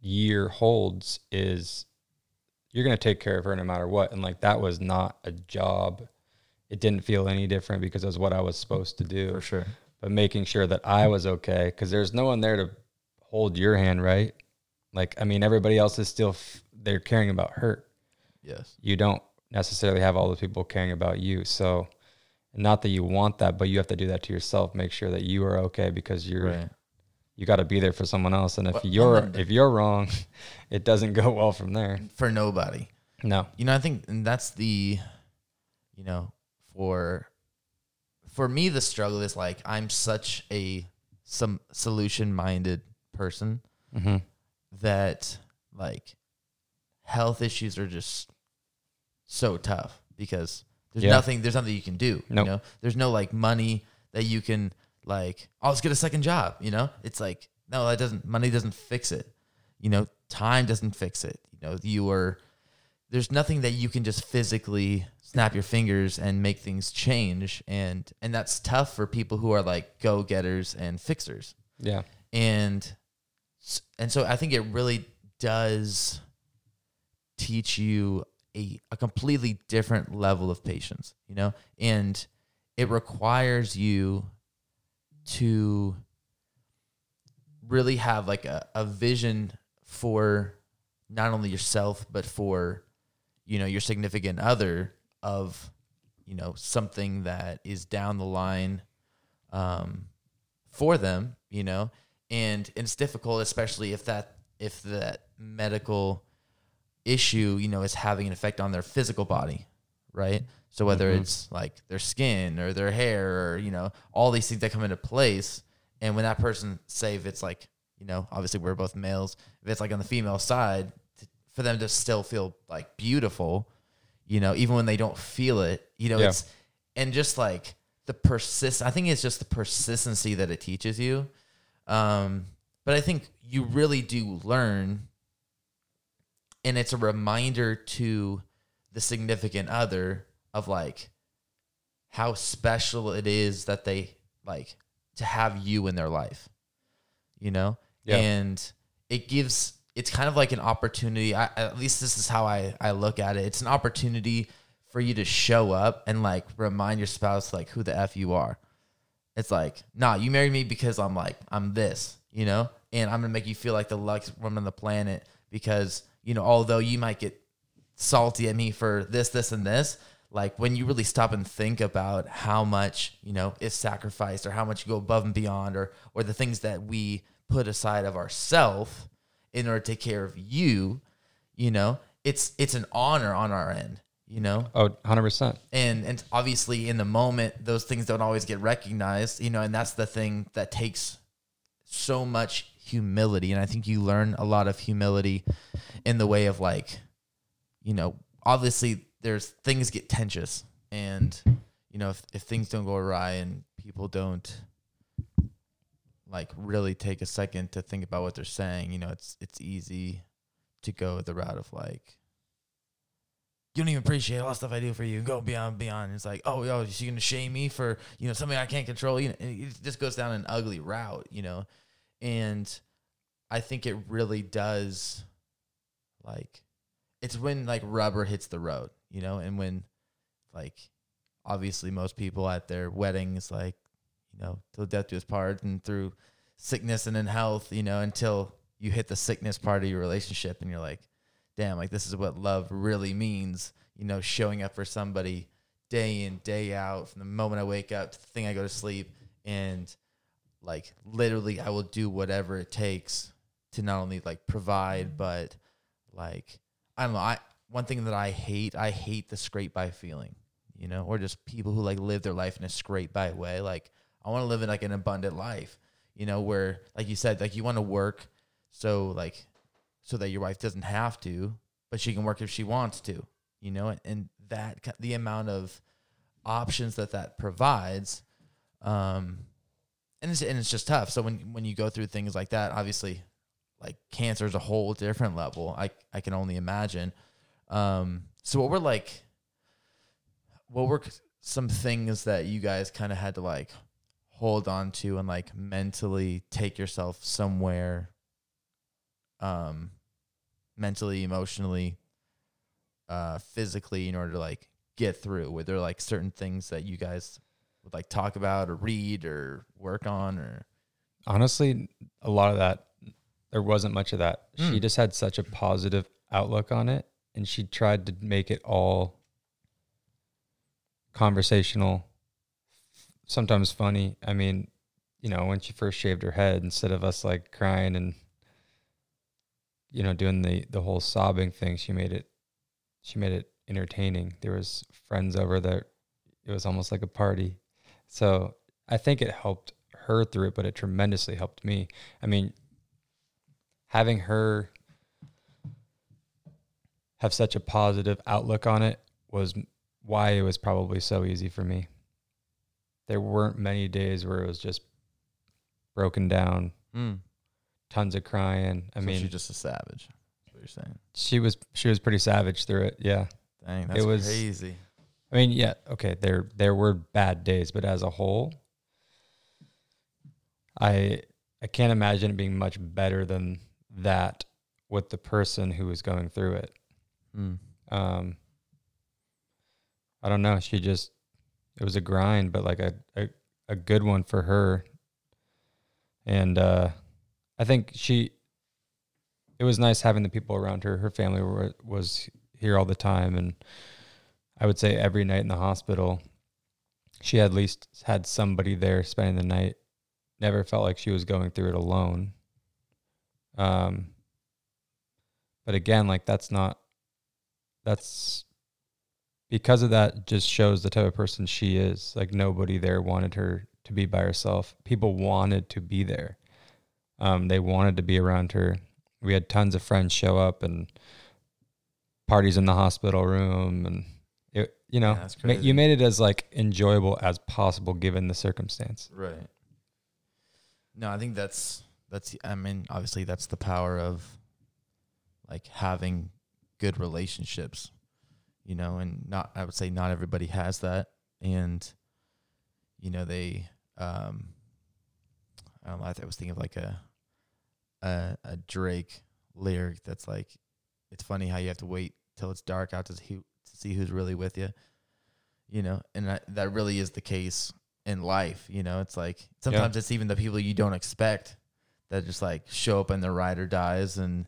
year holds is you're going to take care of her no matter what. And like that was not a job. It didn't feel any different because it was what I was supposed to do. For sure. but making sure that I was okay because there's no one there to hold your hand right? Like I mean everybody else is still f- they're caring about her Yes. you don't necessarily have all those people caring about you. So, not that you want that, but you have to do that to yourself. Make sure that you are okay because you're Right. you got to be there for someone else. And if Well, you're then- if you're wrong, it doesn't go well from there. For nobody. No. You know, I think and that's the you know, for for me the struggle is like I'm such a some solution minded person Mm-hmm. that like health issues are just so tough because there's Yeah. nothing there's nothing you can do. Nope. You know? There's no like money that you can like, oh let's get a second job, you know? It's like, no, that doesn't money doesn't fix it. You know, time doesn't fix it. You know, you are there's nothing that you can just physically snap your fingers and make things change and and that's tough for people who are like go-getters and fixers Yeah. and and so I think it really does teach you a, a completely different level of patience, you know, and it requires you to really have like a, a vision for not only yourself but for you know your significant other of you know something that is down the line um, for them you know? And it's difficult especially if that if that medical issue you know is having an effect on their physical body right so whether Mhm. it's like their skin or their hair or you know all these things that come into place and when that person say if it's like you know obviously we're both males if it's like on the female side for them to still feel like beautiful you know even when they don't feel it you know Yeah. it's and just like the persist i think it's just the persistency that it teaches you um but i think you really do learn and it's a reminder to the significant other of like how special it is that they like to have you in their life you know? Yeah. and it gives it's kind of like an opportunity I, at least this is how I, I look at it. It's an opportunity for you to show up and like remind your spouse like who the f you are. It's like nah you married me because i'm like i'm this you know? And i'm gonna make you feel like the luckiest woman on the planet because you know although you might get salty at me for this this and this like when you really stop and think about how much you know is sacrificed or how much you go above and beyond or or the things that we put aside of ourself in order to take care of you you know it's it's an honor on our end you know? Oh, 100%. and and obviously in the moment those things don't always get recognized you know and that's the thing that takes so much humility and i think you learn a lot of humility in the way of like you know obviously there's things get tensious and you know if, if things don't go awry and people don't like really take a second to think about what they're saying you know it's it's easy to go the route of like you don't even appreciate all the stuff I do for you. Go beyond, beyond. It's like, oh, yo, you gonna shame me for you know something I can't control? You know, it just goes down an ugly route, you know. And I think it really does, like, it's when like rubber hits the road, you know, and when, like, obviously most people at their weddings, like, you know, till death do us part, and through sickness and in health, you know, until you hit the sickness part of your relationship, and you're like damn, like this is what love really means, you know, showing up for somebody day in, day out, from the moment I wake up to the thing I go to sleep. And like literally I will do whatever it takes to not only like provide, but like I don't know, I one thing that I hate, I hate the scrape by feeling, you know, or just people who like live their life in a scrape by way. Like I want to live in like an abundant life, you know, where like you said, like you want to work so like so that your wife doesn't have to, but she can work if she wants to, you know, and that the amount of options that that provides, um, and it's, and it's just tough. So when when you go through things like that, obviously, like cancer is a whole different level. I I can only imagine. Um, so what were like, what were some things that you guys kind of had to like hold on to and like mentally take yourself somewhere um mentally, emotionally, uh, physically in order to like get through? Were there like certain things that you guys would like talk about or read or work on or honestly, a lot of that there wasn't much of that. Mm. She just had such a positive outlook on it and she tried to make it all conversational, sometimes funny. I mean, you know, when she first shaved her head instead of us like crying and you know, doing the the whole sobbing thing, she made it she made it entertaining. There was friends over there. It was almost like a party. So I think it helped her through it, but it tremendously helped me. I mean, having her have such a positive outlook on it was why it was probably so easy for me. There weren't many days where it was just broken down, mm. tons of crying. I so mean, she's just a savage. That's what you're saying. she was she was pretty savage through it. Yeah. Dang, that's was- crazy. I mean, yeah, okay, there there were bad days, but as a whole, I I can't imagine it being much better than that with the person who was going through it. Mm. Um I don't know, she just it was a grind, but like a a, a good one for her. And uh I think she it was nice having the people around her. Her family were, was here all the time and I would say every night in the hospital, she at least had somebody there spending the night. Never felt like she was going through it alone. Um, but again, like that's not, that's because of that, just shows the type of person she is. Like nobody there wanted her to be by herself. People wanted to be there. Um, they wanted to be around her. We had tons of friends show up and parties in the hospital room and it, you know, Yeah, that's ma- crazy. you made it as like enjoyable as possible given the circumstance. Right. No, I think that's that's I mean, obviously that's the power of like having good relationships, you know, and not I would say not everybody has that and you know, they um I don't know, I th- I was thinking of like a a a Drake lyric that's like it's funny how you have to wait till it's dark out to see, to see who's really with you. You know, and that, that really is the case in life. You know, it's like sometimes it's even the people you don't expect that just like show up and the rider dies. And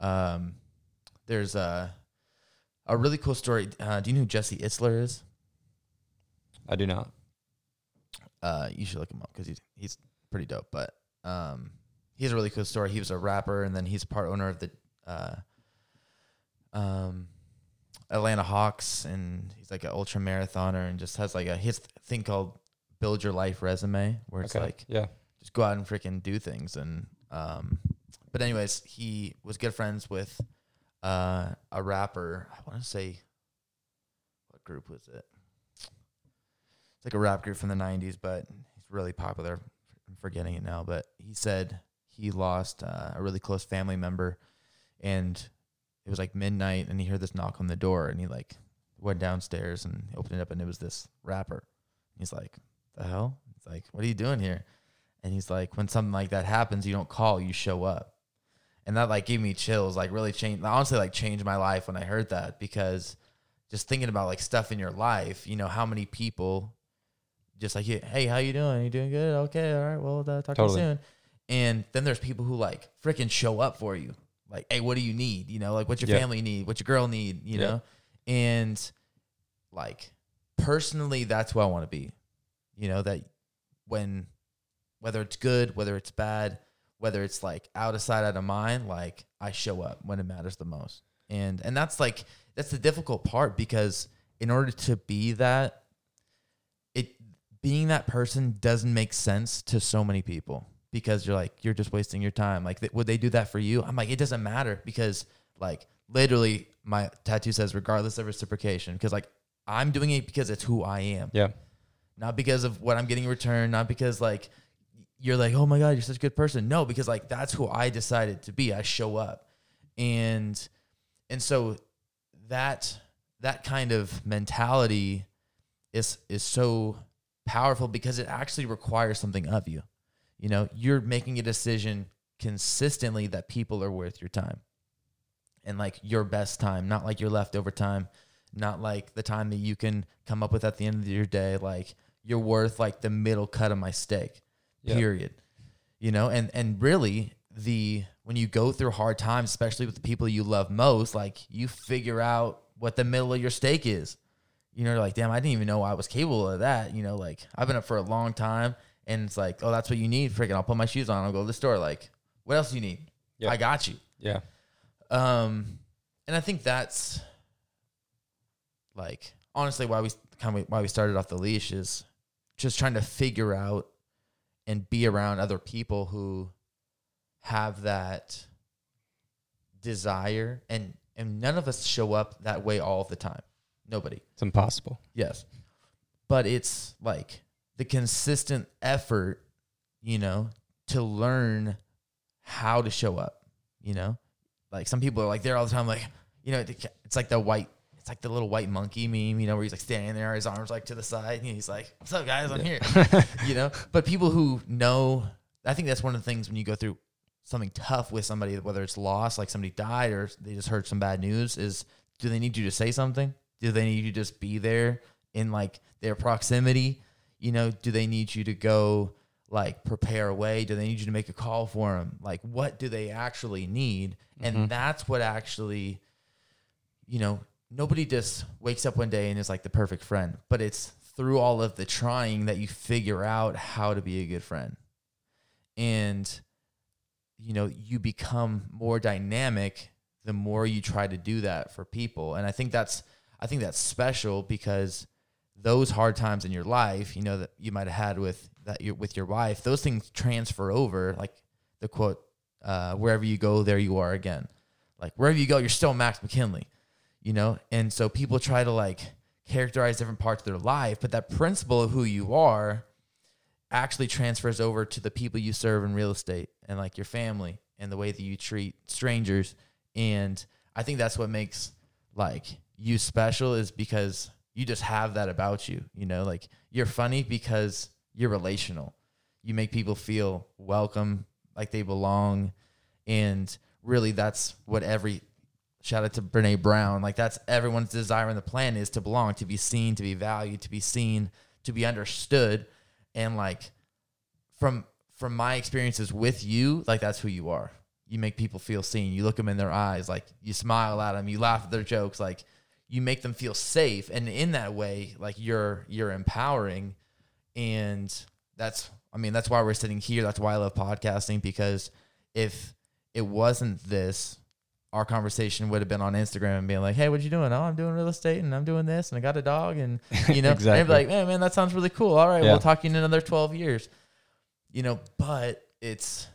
um, there's a a really cool story. Uh, do you know who Jesse Itzler is? I do not. uh, you should look him up because he's he's pretty dope. But um, he has a really cool story. He was a rapper, and then he's part owner of the uh, um, Atlanta Hawks, and he's like an ultra marathoner, and just has like a his thing called "Build Your Life Resume," where it's Okay. like yeah. just go out and freaking do things. And um, but anyways, he was good friends with uh a rapper. I want to say, what group was it? It's like a rap group from the '90s, but he's really popular. I'm forgetting it now, but he said he lost uh, a really close family member, and it was like midnight, and he heard this knock on the door, and he like went downstairs and opened it up, and it was this rapper. He's like, "The hell?" He's like, "What are you doing here?" And he's like, "When something like that happens, you don't call, you show up." And that like gave me chills, like really changed. Honestly, like changed my life when I heard that because just thinking about like stuff in your life, you know, how many people just like, hey, how you doing? You doing good? Okay, all right. Well, uh, talk Totally. to you soon. And then there's people who like freaking show up for you. Like, hey, what do you need? You know, like what your Yeah. family need? what your girl need? You Yeah. know, and like personally, that's who I want to be. You know that when whether it's good, whether it's bad, whether it's like out of sight, out of mind, like I show up when it matters the most. And and that's like that's the difficult part because in order to be that, it being that person doesn't make sense to so many people because you're like you're just wasting your time. Like th- would they do that for you? I'm like it doesn't matter because like literally my tattoo says regardless of reciprocation because like I'm doing it because it's who I am Yeah. not because of what I'm getting in return, not because like you're like, oh my god, you're such a good person. No, because like that's who I decided to be. I show up, and and so that that kind of mentality is is so powerful because it actually requires something of you. You know, you're making a decision consistently that people are worth your time and like your best time, not like your leftover time, not like the time that you can come up with at the end of your day. Like you're worth like the middle cut of my steak, Yeah. period. You know, and and really the when you go through hard times, especially with the people you love most, like you figure out what the middle of your steak is. You know, you're like, damn, I didn't even know I was capable of that. You know, like I've been up for a long time and it's like, oh, that's what you need. Freaking, I'll put my shoes on. I'll go to the store. Like, what else do you need? Yeah. I got you. Yeah. Um, and I think that's like honestly why we kind of why we started off the leash is just trying to figure out and be around other people who have that desire and and none of us show up that way all the time. Nobody. It's impossible. Yes. But it's like the consistent effort, you know, to learn how to show up, you know? Like some people are like there all the time, like, you know, it's like the white, it's like the little white monkey meme, you know, where he's like standing there, his arms like to the side, and he's like, What's up, guys? I'm here. you know? But people who know, I think that's one of the things when you go through something tough with somebody, whether it's loss, like somebody died or they just heard some bad news, is do they need you to say something? Do they need you to just be there in like their proximity? You know, do they need you to go like prepare a way? Do they need you to make a call for them? Like, what do they actually need? And mm-hmm. that's what actually, you know, nobody just wakes up one day and is like the perfect friend, but it's through all of the trying that you figure out how to be a good friend. And, you know, you become more dynamic the more you try to do that for people. And I think that's, I think that's special because those hard times in your life, you know, that you might have had with that you with your wife, those things transfer over. Like the quote, uh, "Wherever you go, there you are again." Like wherever you go, you're still Max McKinley, you know. And so people try to like characterize different parts of their life, but that principle of who you are actually transfers over to the people you serve in real estate and like your family and the way that you treat strangers. And I think that's what makes like you special is because you just have that about you. You know, like you're funny because you're relational. You make people feel welcome, like they belong. And really, that's what every shout out to Brene Brown. Like that's everyone's desire in the plan is to belong, to be seen, to be valued, to be seen, to be understood. And like from from my experiences with you, like that's who you are. You make people feel seen. You look them in their eyes, like you smile at them, you laugh at their jokes, like you make them feel safe. And in that way, like you're you're empowering. And that's I mean, that's why we're sitting here. That's why I love podcasting because if it wasn't this, our conversation would have been on Instagram and being like, "Hey, what you doing? Oh, I'm doing real estate and I'm doing this and I got a dog and you know, Exactly. and be like, man, man, that sounds really cool. All right, Yeah. we'll talk in another 12 years, you know. But it's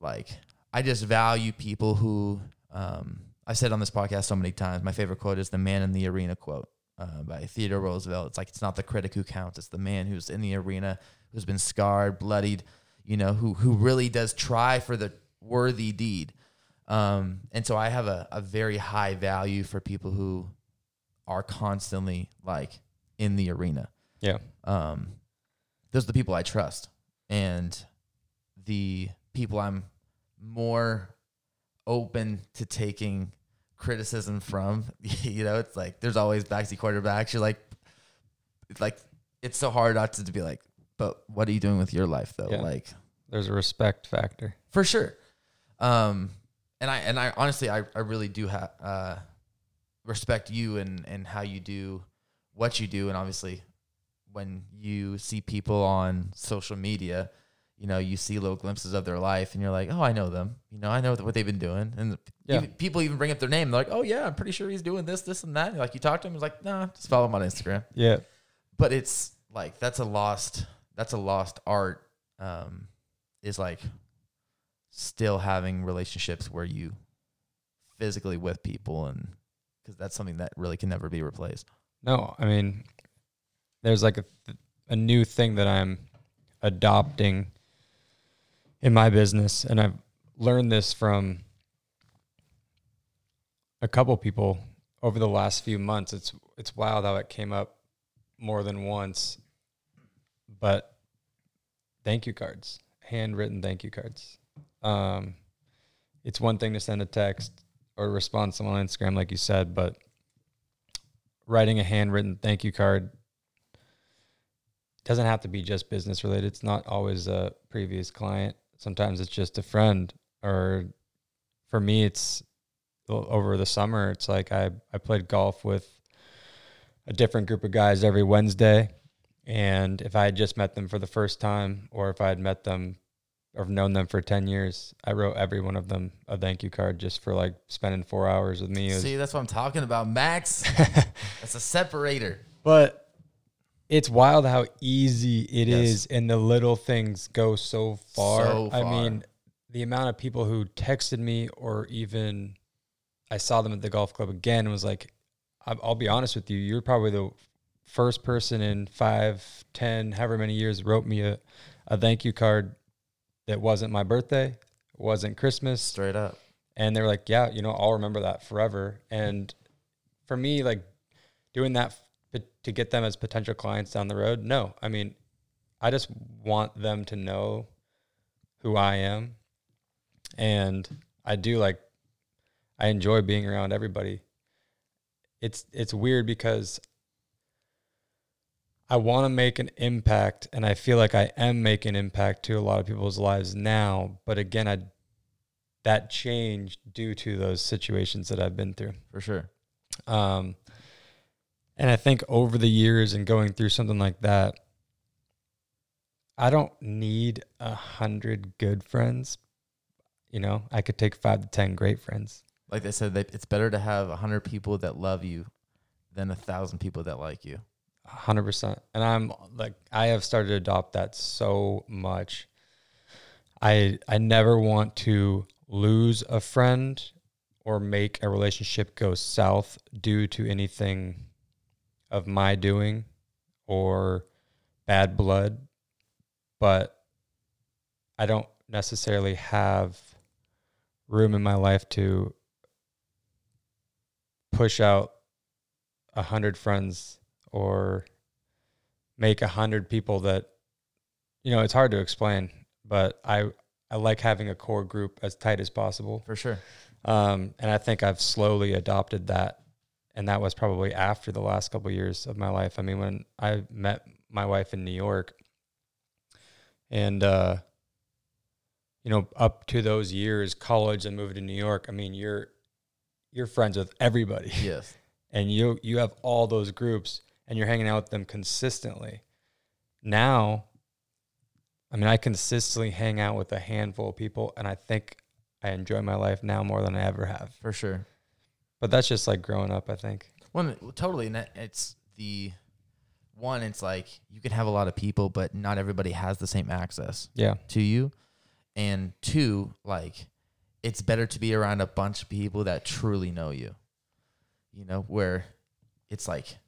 like I just value people who um, I said on this podcast so many times. My favorite quote is the "Man in the Arena" quote uh, by Theodore Roosevelt. It's like it's not the critic who counts; it's the man who's in the arena, who's been scarred, bloodied, you know, who who really does try for the worthy deed. Um, and so I have a, a very high value for people who are constantly like in the arena. Yeah. Um, those are the people I trust, and the people I'm more open to taking criticism from. you know, it's like there's always backseat quarterbacks. You're like, like it's so hard not to, to be like, but what are you doing with your life though? Yeah. Like There's a respect factor. for sure. Um, and I and I honestly I, I really do have uh, respect you and and how you do what you do, and obviously when you see people on social media, you know you see little glimpses of their life, and you're like, oh, I know them. You know, I know what they've been doing, and Yeah. even- people even bring up their name. They're like, oh yeah, I'm pretty sure he's doing this, this, and that. Like you talk to him, it's like, nah, just follow him on Instagram Yeah. but it's like that's a lost that's a lost art um is like still having relationships where you physically with people and because that's something that really can never be replaced No, I mean, there's like a, a new thing that I'm adopting in my business, and I've learned this from a couple people over the last few months. It's it's wild how it came up more than once, but thank you cards, handwritten thank you cards. Um, it's one thing to send a text or respond to someone on Instagram, like you said, but writing a handwritten thank you card doesn't have to be just business related. It's not always a previous client. Sometimes it's just a friend or for me it's over the summer it's like I I played golf with a different group of guys every Wednesday. And if I had just met them for the first time or if I had met them or known them for 10 years, I wrote every one of them a thank you card just for like spending 4 hours with me. Was- see that's what i'm talking about max. That's a separator. But it's wild how easy it Yes. is, and the little things go so far. So I mean, the amount of people who texted me, or even I saw them at the golf club again, and was like, "I'll be honest with you, you're probably the first person in five, ten, however many years wrote me a, a thank you card that wasn't my birthday, wasn't Christmas, straight up and they were like, "Yeah, you know, I'll remember that forever." And for me, like doing that to get them as potential clients down the road, no. I mean, I just want them to know who I am, and I do like I enjoy being around everybody. It's it's weird because I want to make an impact, and I feel like I am making impact to a lot of people's lives now. But again, I that changed due to those situations that I've been through. for sure Um, and I think over the years and going through something like that, I don't need a hundred good friends. You know, I could take five to ten great friends. like they said they, it's better to have a hundred people that love you than a thousand people that like you A hundred percent. And I'm like, I have started to adopt that so much. I I never want to lose a friend or make a relationship go south due to anything of my doing or bad blood. But I don't necessarily have room in my life to push out a hundred friends or make a hundred people that you know it's hard to explain but i i like having a core group as tight as possible for sure um, and i think i've slowly adopted that and that was probably after the last couple of years of my life i mean when i met my wife in new york and uh you know up to those years college and moving to new york i mean you're you're friends with everybody yes and you you have all those groups and you're hanging out with them consistently. Now, I mean, I consistently hang out with a handful of people, and I think I enjoy my life now more than I ever have. for sure. But that's just like growing up, I think. One totally, and that- it's the one. It's like you can have a lot of people, but not everybody has the same access Yeah. to you. And two, like it's better to be around a bunch of people that truly know you. You know, where it's like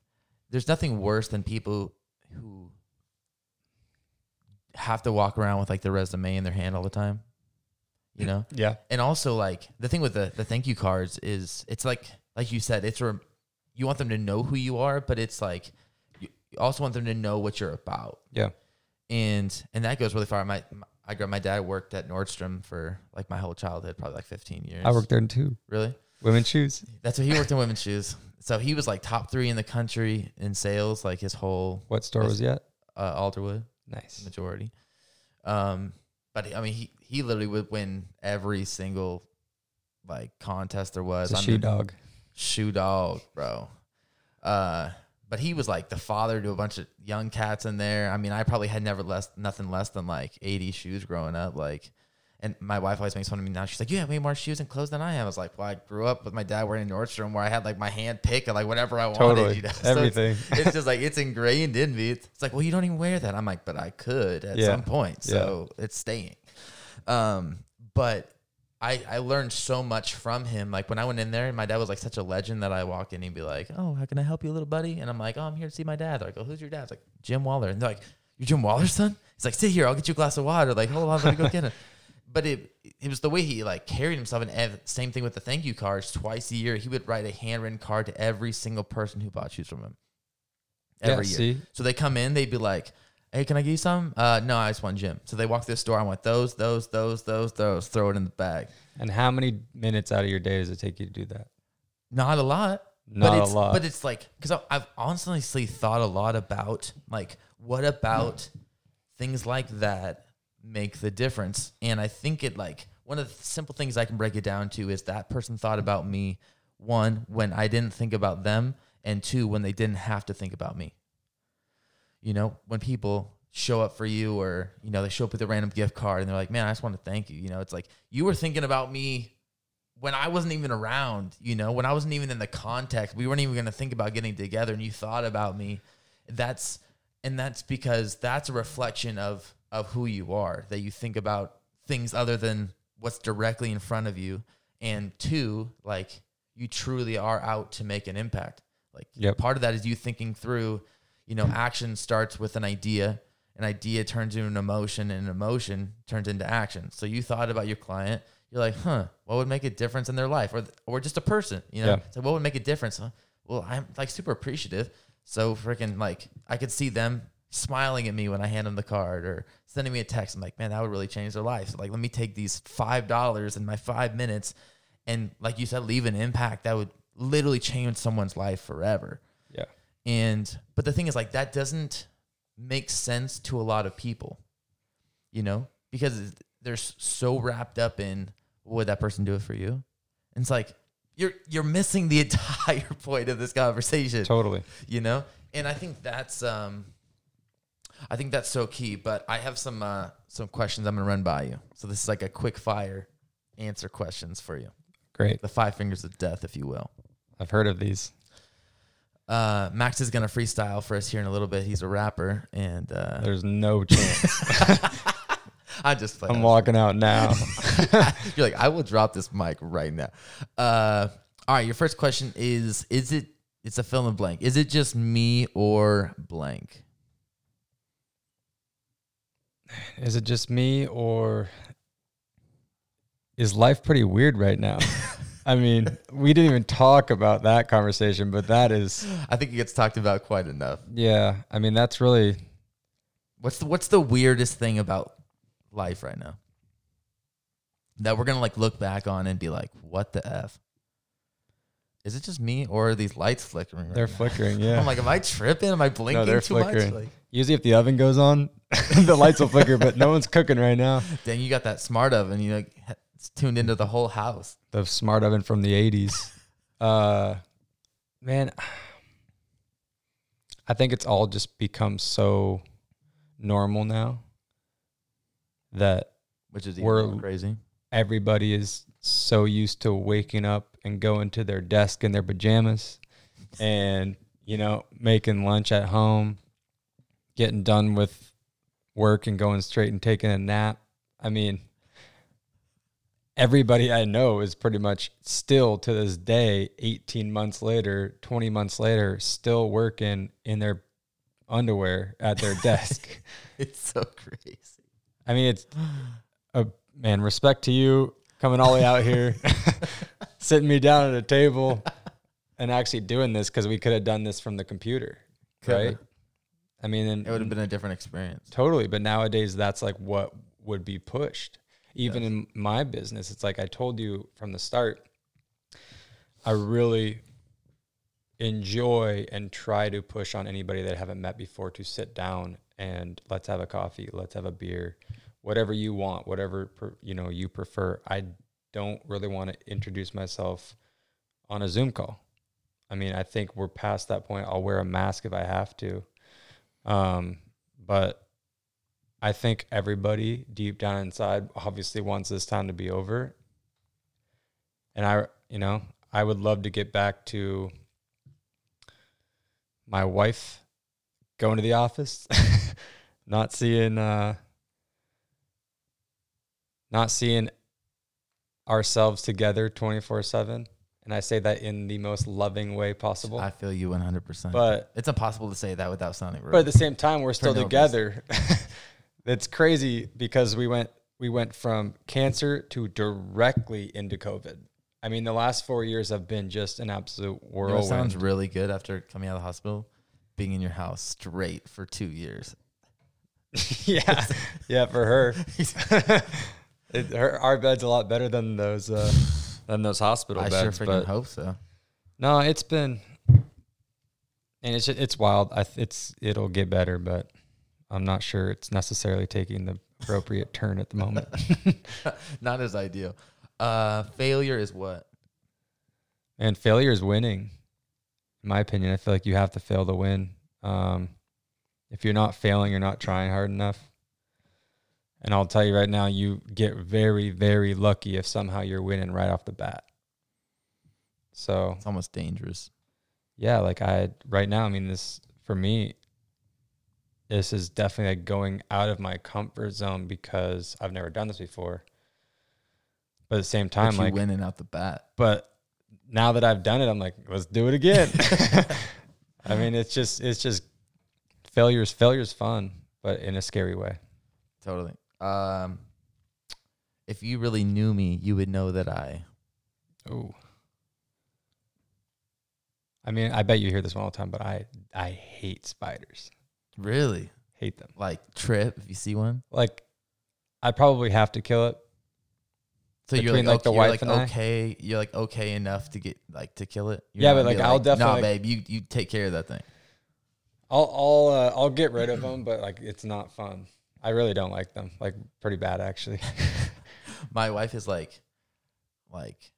there's nothing worse than people who have to walk around with like their resume in their hand all the time. You know? Yeah. and also like the thing with the the thank you cards is it's like like you said it's a you want them to know who you are but it's like you also want them to know what you're about Yeah. and and that goes really far my, my I grew my dad worked at Nordstrom for like my whole childhood probably like 15 years I worked there too. really Women's shoes. that's what he worked in women's shoes so he was like top 3 in the country in sales like his whole What store was he at? uh, Alderwood Nice. majority. Um, but I mean, he he literally would win every single like contest there was. It's a shoe dog. shoe dog, bro. Uh, but he was like the father to a bunch of young cats in there. I mean, I probably had never less nothing less than like 80 shoes growing up. Like, and my wife always makes fun of me now. She's like, "You have way more shoes and clothes than I have." I was like, "Well, I grew up with my dad wearing Nordstrom, where I had like my hand pick and like whatever I wanted." Totally. You know? So it's- Everything. it's just like it's ingrained in me. It's, it's like, well, you don't even wear that. I'm like, but I could at Yeah. some point, so it's staying. Um, but I I learned so much from him. Like when I went in there, my dad was like such a legend that I walk in, he'd be like, "Oh, how can I help you, little buddy?" And I'm like, "Oh, I'm here to see my dad." They're like, "Oh, who's your dad?" It's like Jim Waller, and they're like, "You're Jim Waller's son?" He's like, "Sit here, I'll get you a glass of water." Like, hold on, let me go get it. But it it was the way he like carried himself, and ev- same thing with the thank you cards. Twice a year, he would write a handwritten card to every single person who bought shoes from him. Every yeah, year. see? So they come in, they'd be like, "Hey, can I get you some?" Uh, no, I just want Jim. So they walk through the store. I want those, those, those, those, those. Throw it in the bag. And how many minutes out of your day does it take you to do that? Not a lot. Not but a it's, lot. But it's like because I've honestly thought a lot about like what about things like that make the difference, and I think it like one of the simple things I can break it down to is that person thought about me one when I didn't think about them, and two when they didn't have to think about me. You know, when people show up for you or you know they show up with a random gift card and they're like, "Man, I just want to thank you." You know, it's like you were thinking about me when I wasn't even around, you know, when I wasn't even in the context, we weren't even going to think about getting together and you thought about me. That's and that's because that's a reflection of of who you are, that you think about things other than what's directly in front of you. And two, like you truly are out to make an impact. Like Yep. part of that is you thinking through, you know, action starts with an idea, an idea turns into an emotion, and an emotion turns into action. So you thought about your client, you're like, huh, what would make a difference in their life, or or just a person, you know? Yeah. So what would make a difference? Huh? Well, I'm like super appreciative. So freaking like I could see them smiling at me when I hand them the card or sending me a text. I'm like, man, that would really change their life. So like, let me take these five dollars in my five minutes, and like you said, leave an impact that would literally change someone's life forever. Yeah. And but the thing is like that doesn't make sense to a lot of people. You know? Because they're so wrapped up in what would that person do it for you? And it's like you're you're missing the entire point of this conversation. Totally. You know? And I think that's um I think that's so key. But I have some uh some questions I'm gonna run by you. So this is like a quick fire answer questions for you. Great. The five fingers of death, if you will. I've heard of these. Uh, Max is gonna freestyle for us here in a little bit. He's a rapper, and uh, There's no chance. I just. I'm walking out now. You're like, I will drop this mic right now. Uh, all right, your first question is: Is it? It's a fill in blank. Is it just me or blank? Is it just me or is life pretty weird right now? I mean, we didn't even talk about that conversation, but that is, I think it gets talked about quite enough. yeah. I mean, that's really, What's the What's the weirdest thing about life right now that we're gonna like look back on and be like, "What the f?" Is it just me or are these lights flickering? Right they're now? flickering. Yeah. I'm like, am I tripping? Am I blinking they're too much? flickering. Like, Usually, if the oven goes on, the lights will flicker, but no one's cooking right now. dang, you got that smart oven. You like it's tuned into the whole house. The smart oven from the 80s. Uh, man, I think it's all just become so normal now that which is even We're- more crazy. everybody is so used to waking up and going to their desk in their pajamas and, you know, making lunch at home, getting done with work and going straight and taking a nap. I mean, everybody I know is pretty much still to this day, 18 months later, 20 months later, still working in their underwear at their desk. It's so crazy. I mean, it's a man, respect to you coming all the way out here, sitting me down at a table and actually doing this because we could have done this from the computer. Coulda. Right. I mean, and It would have been a different experience. Totally, but nowadays that's like what would be pushed. Even in my business, it's like I told you from the start, I really enjoy and try to push on anybody that I haven't met before to sit down and let's have a coffee, let's have a beer, whatever you want, whatever per, you know you prefer. I don't really want to introduce myself on a Zoom call. I mean, I think we're past that point. I'll wear a mask if I have to. Um, but I think everybody deep down inside obviously wants this time to be over. And I, you know, I would love to get back to my wife going to the office, not seeing, uh, not seeing ourselves together 24 7. And I say that in the most loving way possible. I feel you 100%. but it's impossible to say that without sounding rude. but at the same time, we're still together. it's crazy because we went we went from cancer to directly into COVID. I mean, the last four years have been just an absolute You know sounds really good after coming out of the hospital? Being in your house straight for two years. yeah, yeah, for her, it, her our bed's a lot better than those uh, than those hospital I beds. sure freaking but hope so. no, it's been and it's it's wild. I th- it's it'll get better, but I'm not sure it's necessarily taking the appropriate turn at the moment. Not as ideal. Uh, failure is what? And failure is winning. In my opinion, I feel like you have to fail to win. Um, if you're not failing, you're not trying hard enough. And I'll tell you right now, you get very, very lucky if somehow you're winning right off the bat. So It's almost dangerous. yeah, like I right now, I mean, this for me, this is definitely like going out of my comfort zone because I've never done this before. But at the same time, like winning out the bat. but now that I've done it, I'm like, let's do it again. I mean, it's just it's just failure's failure's fun, but in a scary way. Totally. Um, if you really knew me, you would know that I. Oh. I mean, I bet you hear this one all the time, but I I hate spiders. Really? Hate them. Like trip if you see one. Like I probably have to kill it. So you're like, like, the okay, you're wife like and I? okay, you're like okay enough to get like to kill it. You're Yeah, but, like, I'll Nah, definitely, like- babe, you you take care of that thing. I'll I'll uh, I'll get rid of them, but like it's not fun. I really don't like them. Like pretty bad actually. My wife is like, like,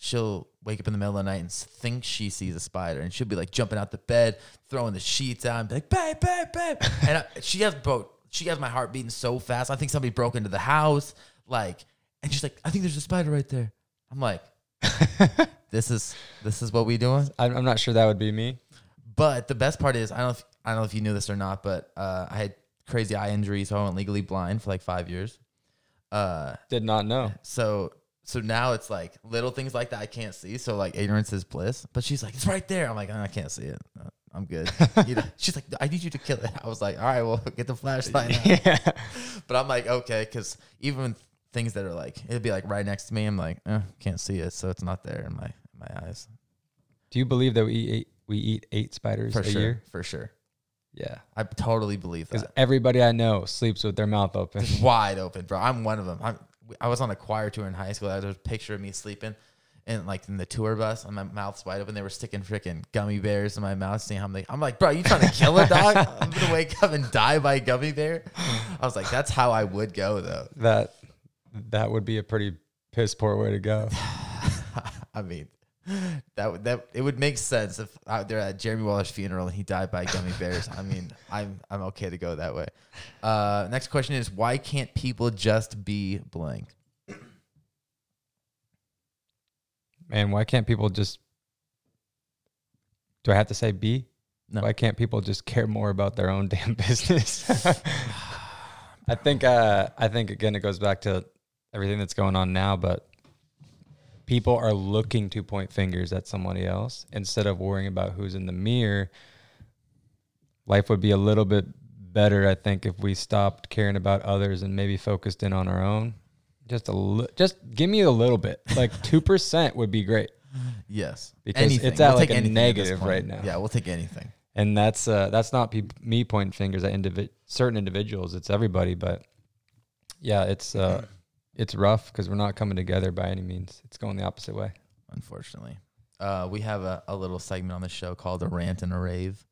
she'll wake up in the middle of the night and think she sees a spider, and she'll be like jumping out the bed, throwing the sheets out, and be like, babe, babe, babe. and I, she has both. She has my heart beating so fast. I think somebody broke into the house, like, and she's like, I think there's a spider right there. I'm like, this is this is what we doing. I'm, I'm not sure that would be me. But the best part is, I don't know if, I don't know if you knew this or not, but uh, I had crazy eye injury, so I went legally blind for like five years. Uh, Did not know. so so now it's like little things like that I can't see. So like ignorance is bliss. But she's like, it's right there. I'm like, "Oh, I can't see it. Uh, I'm good. You know, she's like, I need you to kill it. I was like, all right, well, get the flashlight. out." yeah. But I'm like, okay, because even things that are like, it'd be like right next to me. I'm like, eh, can't see it, so it's not there in my in my eyes Do you believe that we eat eight, we eat eight spiders for a sure. year? For sure, Yeah. I totally believe that. Because that. everybody I know sleeps with their mouth open. It's wide open, bro. I'm one of them. I'm, I was on a choir tour in high school. There's a picture of me sleeping, and like in the tour bus, and my mouth's wide open. They were sticking freaking gummy bears in my mouth, seeing how I'm like, I'm like, bro, you trying to kill a dog? I'm gonna wake up and die by a gummy bear. I was like, that's how I would go though. that that would be a pretty piss poor way to go. I mean, that would that it would make sense if out there at Jeremy Waller's funeral and he died by gummy bears. I mean, I'm I'm okay to go that way. Uh, next question is why can't people just be blank? man, why can't people just? Do I have to say be? No. Why can't people just care more about their own damn business? I think. Uh, I think again, it goes back to everything that's going on now, but people are looking to point fingers at somebody else instead of worrying about who's in the mirror. Life would be a little bit better, I think, if we stopped caring about others and maybe focused in on our own. Just a li- just give me a little bit, like two percent would be great, Yes, Because it's at, like, a anything at this negative point. right now. Yeah, we'll take anything. and that's uh, that's not pe- me pointing fingers at individ- certain individuals. It's everybody, but yeah, it's uh, it's rough because we're not coming together by any means. It's going the opposite way. unfortunately. Uh, we have a, a little segment on the show called a rant and a rave.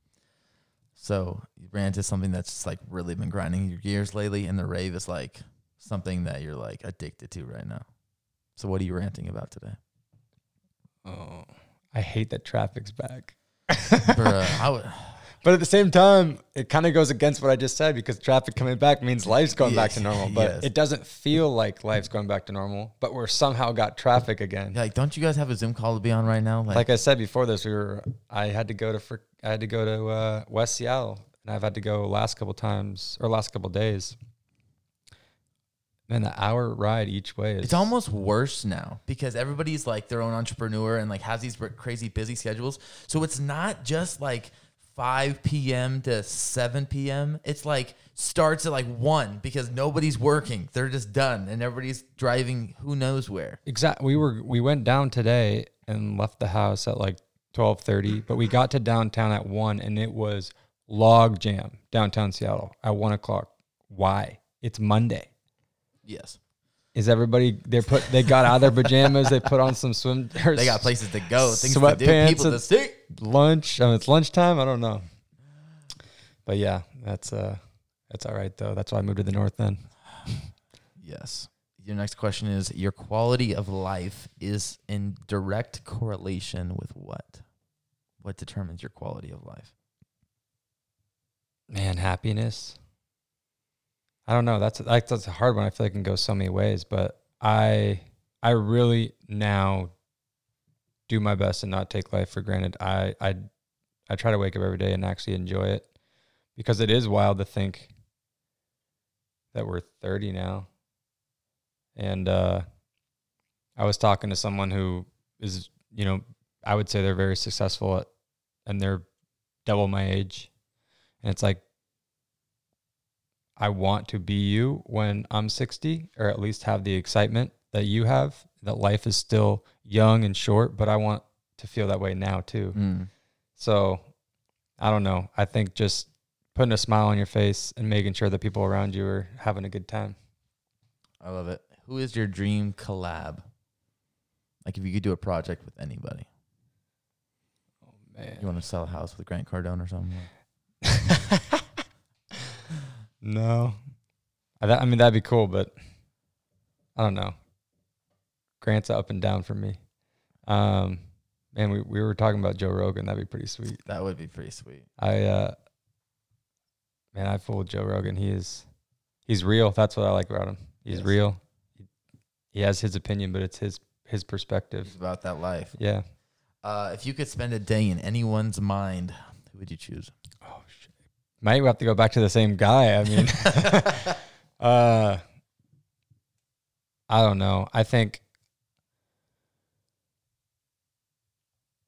So rant is something that's just like really been grinding your gears lately, and the rave is like something that you're like addicted to right now. So what are you ranting about today? Oh, I hate that traffic's back. Bruh, I would, But at the same time, it kind of goes against what I just said because traffic coming back means life's going back to normal. But yes. it doesn't feel like life's going back to normal. But we're somehow got traffic again. like, don't you guys have a Zoom call to be on right now? Like I said before this, we were. I had to go to. I had to go to uh, West Seattle, and I've had to go last couple times or last couple days. Man, the hour ride each way is. It's almost worse now because everybody's like their own entrepreneur and like has these crazy busy schedules. So it's not just like 5 p.m. to 7 p.m. It's like starts at like 1 because nobody's working. They're just done and everybody's driving who knows where. Exactly. We were. We went down today and left the house at like twelve thirty, but we got to downtown at one, and it was log jam downtown Seattle at one o'clock. Why? It's Monday. Yes. Is everybody they put they got out of their pajamas, they put on some swim They got places to go, things to do, Sweatpants people to see. lunch. Um, it's lunchtime. I don't know. But yeah, that's uh that's all right though. That's why I moved to the north then. Yes. Your next question is your quality of life is in direct correlation with what? What determines your quality of life? Man, happiness. I don't know. That's like that's a hard one. I feel like it can go so many ways, but I I really now do my best and not take life for granted. I I I try to wake up every day and actually enjoy it because it is wild to think that we're 30 now. And uh I was talking to someone who is, you know, I would say they're very successful at and they're double my age. And it's like I want to be you when I'm 60 or at least have the excitement that you have that life is still young and short, but I want to feel that way now too. Mm. So I don't know. I think just putting a smile on your face and making sure that people around you are having a good time. I love it. Who is your dream collab? Like if you could do a project with anybody, Oh man. you want to sell a house with Grant Cardone or something? No. I, that, I mean that'd be cool, but I don't know. Grant's up and down for me. Um man, we, we were talking about Joe Rogan. That'd be pretty sweet. That would be pretty sweet. I uh man, I fooled Joe Rogan. He is he's real. That's what I like about him. He's Yes. real. He has his opinion, but it's his his It's perspective. about that life. Yeah. Uh, if you could spend a day in anyone's mind, who would you choose? Might have to go back to the same guy. I mean uh I don't know. I think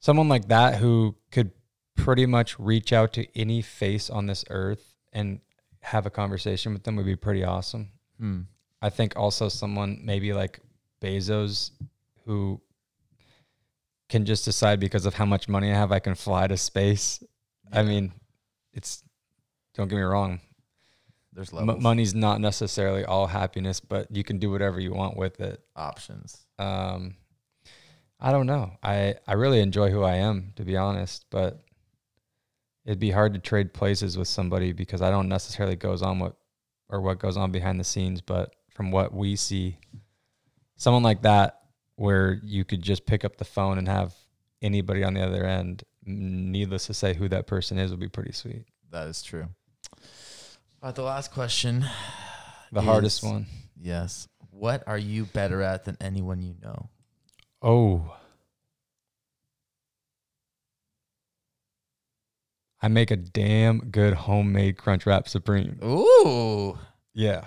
someone like that who could pretty much reach out to any face on this earth and have a conversation with them would be pretty awesome. Hmm. I think also someone maybe like Bezos who can just decide because of how much money I have, I can fly to space. I mean, it's don't get me wrong, There's m- levels, money's not necessarily all happiness, but you can do whatever you want with it. options. Um, I don't know. I I really enjoy who I am, to be honest, but it'd be hard to trade places with somebody because I don't necessarily goes on what or what goes on behind the scenes, but from what we see, someone like that where you could just pick up the phone and have anybody on the other end, needless to say who that person is, would be pretty sweet. That is true. About the last question. The is, hardest one. Yes. What are you better at than anyone you know? Oh. I make a damn good homemade crunch wrap supreme. Ooh. Yeah.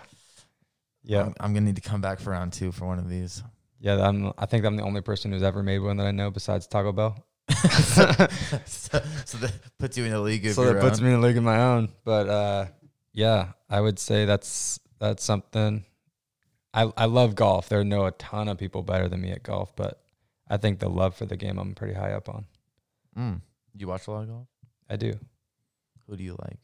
Yeah. I'm, I'm, gonna need to come back for round two for one of these. Yeah, I'm I think I'm the only person who's ever made one that I know besides Taco Bell. so, so, so, that puts you in a league. so that own. puts me in a league of my own. But uh yeah, I would say that's that's something. I I love golf. There are no a ton of people better than me at golf, but I think the love for the game I'm pretty high up on. Mm. You watch a lot of golf. I do. Who do you like?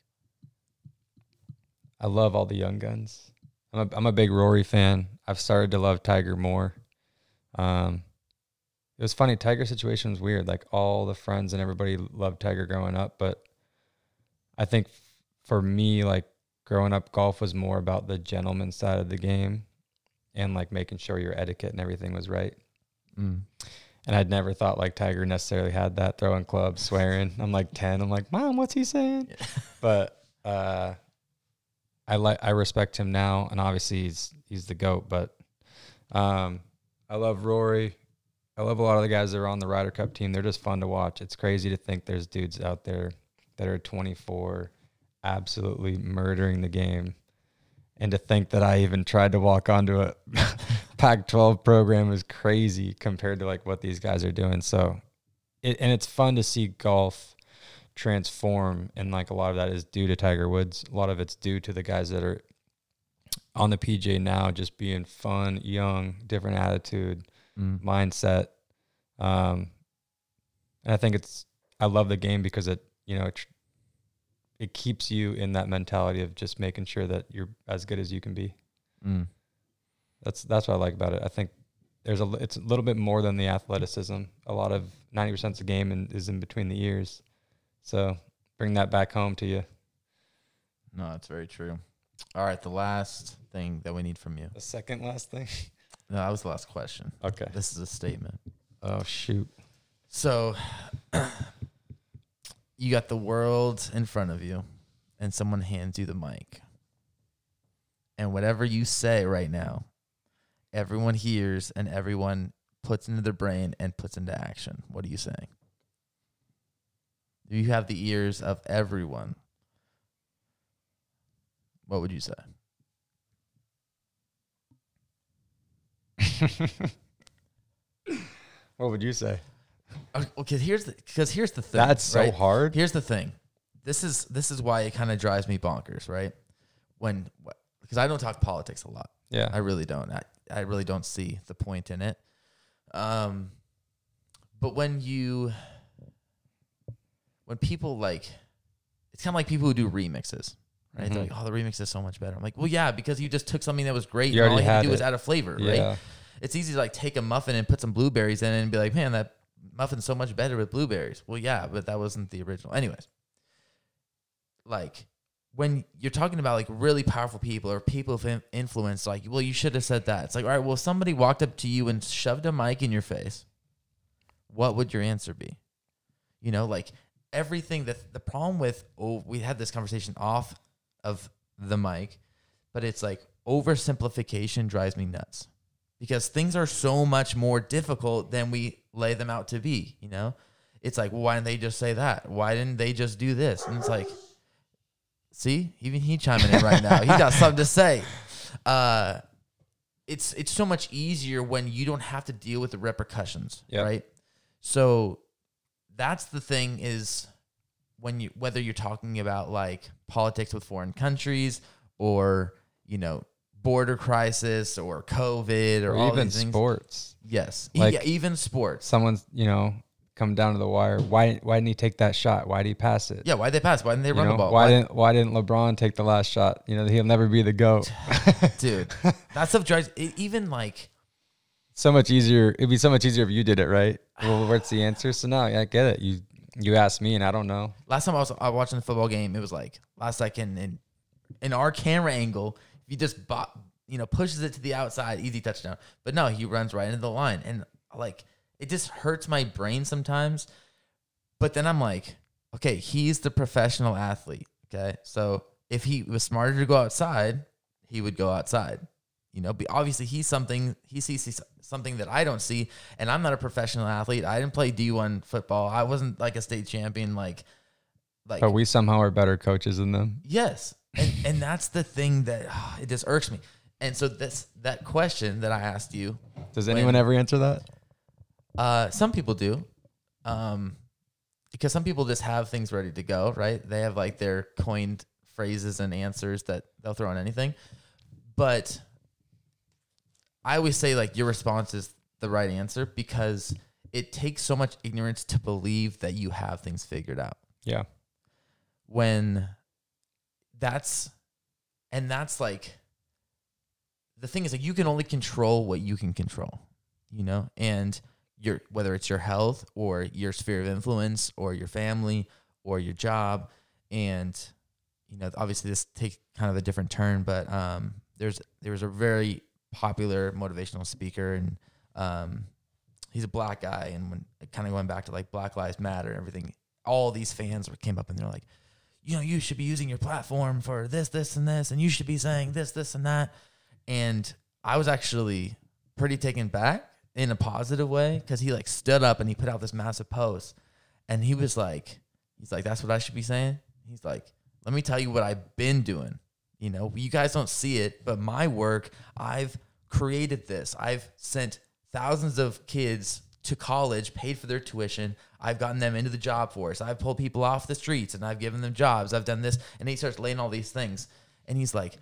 I love all the young guns. I'm a I'm a big Rory fan. I've started to love Tiger more. Um, it was funny. Tiger situation was weird. Like all the friends and everybody loved Tiger growing up, but I think f- for me, like growing up, golf was more about the gentleman side of the game, and like making sure your etiquette and everything was right. Mm. And I'd never thought like Tiger necessarily had that throwing clubs, swearing. I'm like 10. I'm like, Mom, what's he saying? Yeah. But uh, I like I respect him now, and obviously he's he's the goat. But um, I love Rory. I love a lot of the guys that are on the Ryder Cup team. They're just fun to watch. It's crazy to think there's dudes out there that are 24, absolutely murdering the game, and to think that I even tried to walk onto a Pac-12 program is crazy compared to like what these guys are doing. So, it, and it's fun to see golf transform, and like a lot of that is due to Tiger Woods. A lot of it's due to the guys that are on the PJ now, just being fun, young, different attitude, Mm. mindset. Um, and I think it's I love the game because it you know it, it keeps you in that mentality of just making sure that you're as good as you can be. Mm. That's that's what I like about it. I think there's a it's a little bit more than the athleticism. A lot of ninety percent of the game in, is in between the ears. So bring that back home to you. No, that's very true. All right, the last thing that we need from you. The second last thing. No, that was the last question. Okay. This is a statement. Oh shoot. So you got the world in front of you, and someone hands you the mic. And whatever you say right now, everyone hears and everyone puts into their brain and puts into action. What are you saying? You have the ears of everyone. What would you say? what would you say? Okay, here's the because here's the thing. That's so right? hard. Here's the thing. This is this is why it kind of drives me bonkers, right? When because I don't talk politics a lot. Yeah. I really don't. I, I really don't see the point in it. Um, but when you when people like, it's kind of like people who do remixes, right? They're Mhm. like, oh, the remix is so much better. I'm like, well, yeah, because you just took something that was great. You and all you had to do was add a flavor, right? it's easy to like take a muffin and put some blueberries in it and be like, man, that muffin's so much better with blueberries. Well, yeah, but that wasn't the original. Anyways, like when you're talking about like really powerful people or people of influence, like, well, you should have said that. It's like, all right, well, somebody walked up to you and shoved a mic in your face, what would your answer be? You know, like everything that the problem with, oh, we had this conversation off of the mic, but it's like oversimplification drives me nuts because things are so much more difficult than we lay them out to be. You know, it's like, well, why didn't they just say that? Why didn't they just do this? And it's like, see, even he chiming in right now. He got something to say. Uh, it's it's so much easier when you don't have to deal with the repercussions, Yep. right? So that's the thing is when you whether you're talking about like politics with foreign countries or you know border crisis or COVID or, Or all even sports. Yes, Like- yeah, even sports. Someone's, you know, come down to the wire. Why why didn't he take that shot? Why did he pass it? Yeah, why did they pass? Why didn't they You run know, the ball? Why, didn't why didn't LeBron take the last shot? You know, he'll never be the GOAT. dude? That stuff drives it, even like so much easier. It'd be so much easier if you did it, right? Well, what's the answer? So now yeah, I get it. You you asked me and I don't know. last time I was, I was watching a football game, it was like last second and in our camera angle, you just bot, you know, pushes it to the outside, easy touchdown. But no, he runs right into the line, and like it just hurts my brain sometimes. But then I'm like, okay, he's the professional athlete. Okay, so if he was smarter to go outside, he would go outside. You know, obviously he's something he sees something that I don't see, and I'm not a professional athlete. I didn't play D1 football. I wasn't like a state champion. Like like But we somehow are better coaches than them. Yes, and and that's the thing that it just irks me. And so this that question that I asked you, Does When- anyone ever answer that? uh, some people do, um, because some people just have things ready to go, right? They have like their coined phrases and answers that they'll throw on anything. But I always say like your response is the right answer because it takes so much ignorance to believe that you have things figured out. Yeah. When that's and that's like the thing is like you can only control what you can control you know? And your whether it's your health or your sphere of influence or your family or your job and you know obviously this takes kind of a different turn but um there's there was a very popular motivational speaker and um he's a black guy and when kind of going back to like black lives matter and everything all these fans came up and they're like you know, you should be using your platform for this, this, and this, and you should be saying this, this, and that. And I was actually pretty taken back in a positive way because he like stood up and he put out this massive post and he was like, he's like, that's what I should be saying. He's like, let me tell you what I've been doing. You know, you guys don't see it, but my work, I've created this. I've sent thousands of kids to college, paid for their tuition. I've gotten them into the job force. I've pulled people off the streets and I've given them jobs. I've done this. And he starts laying all these things. And he's like,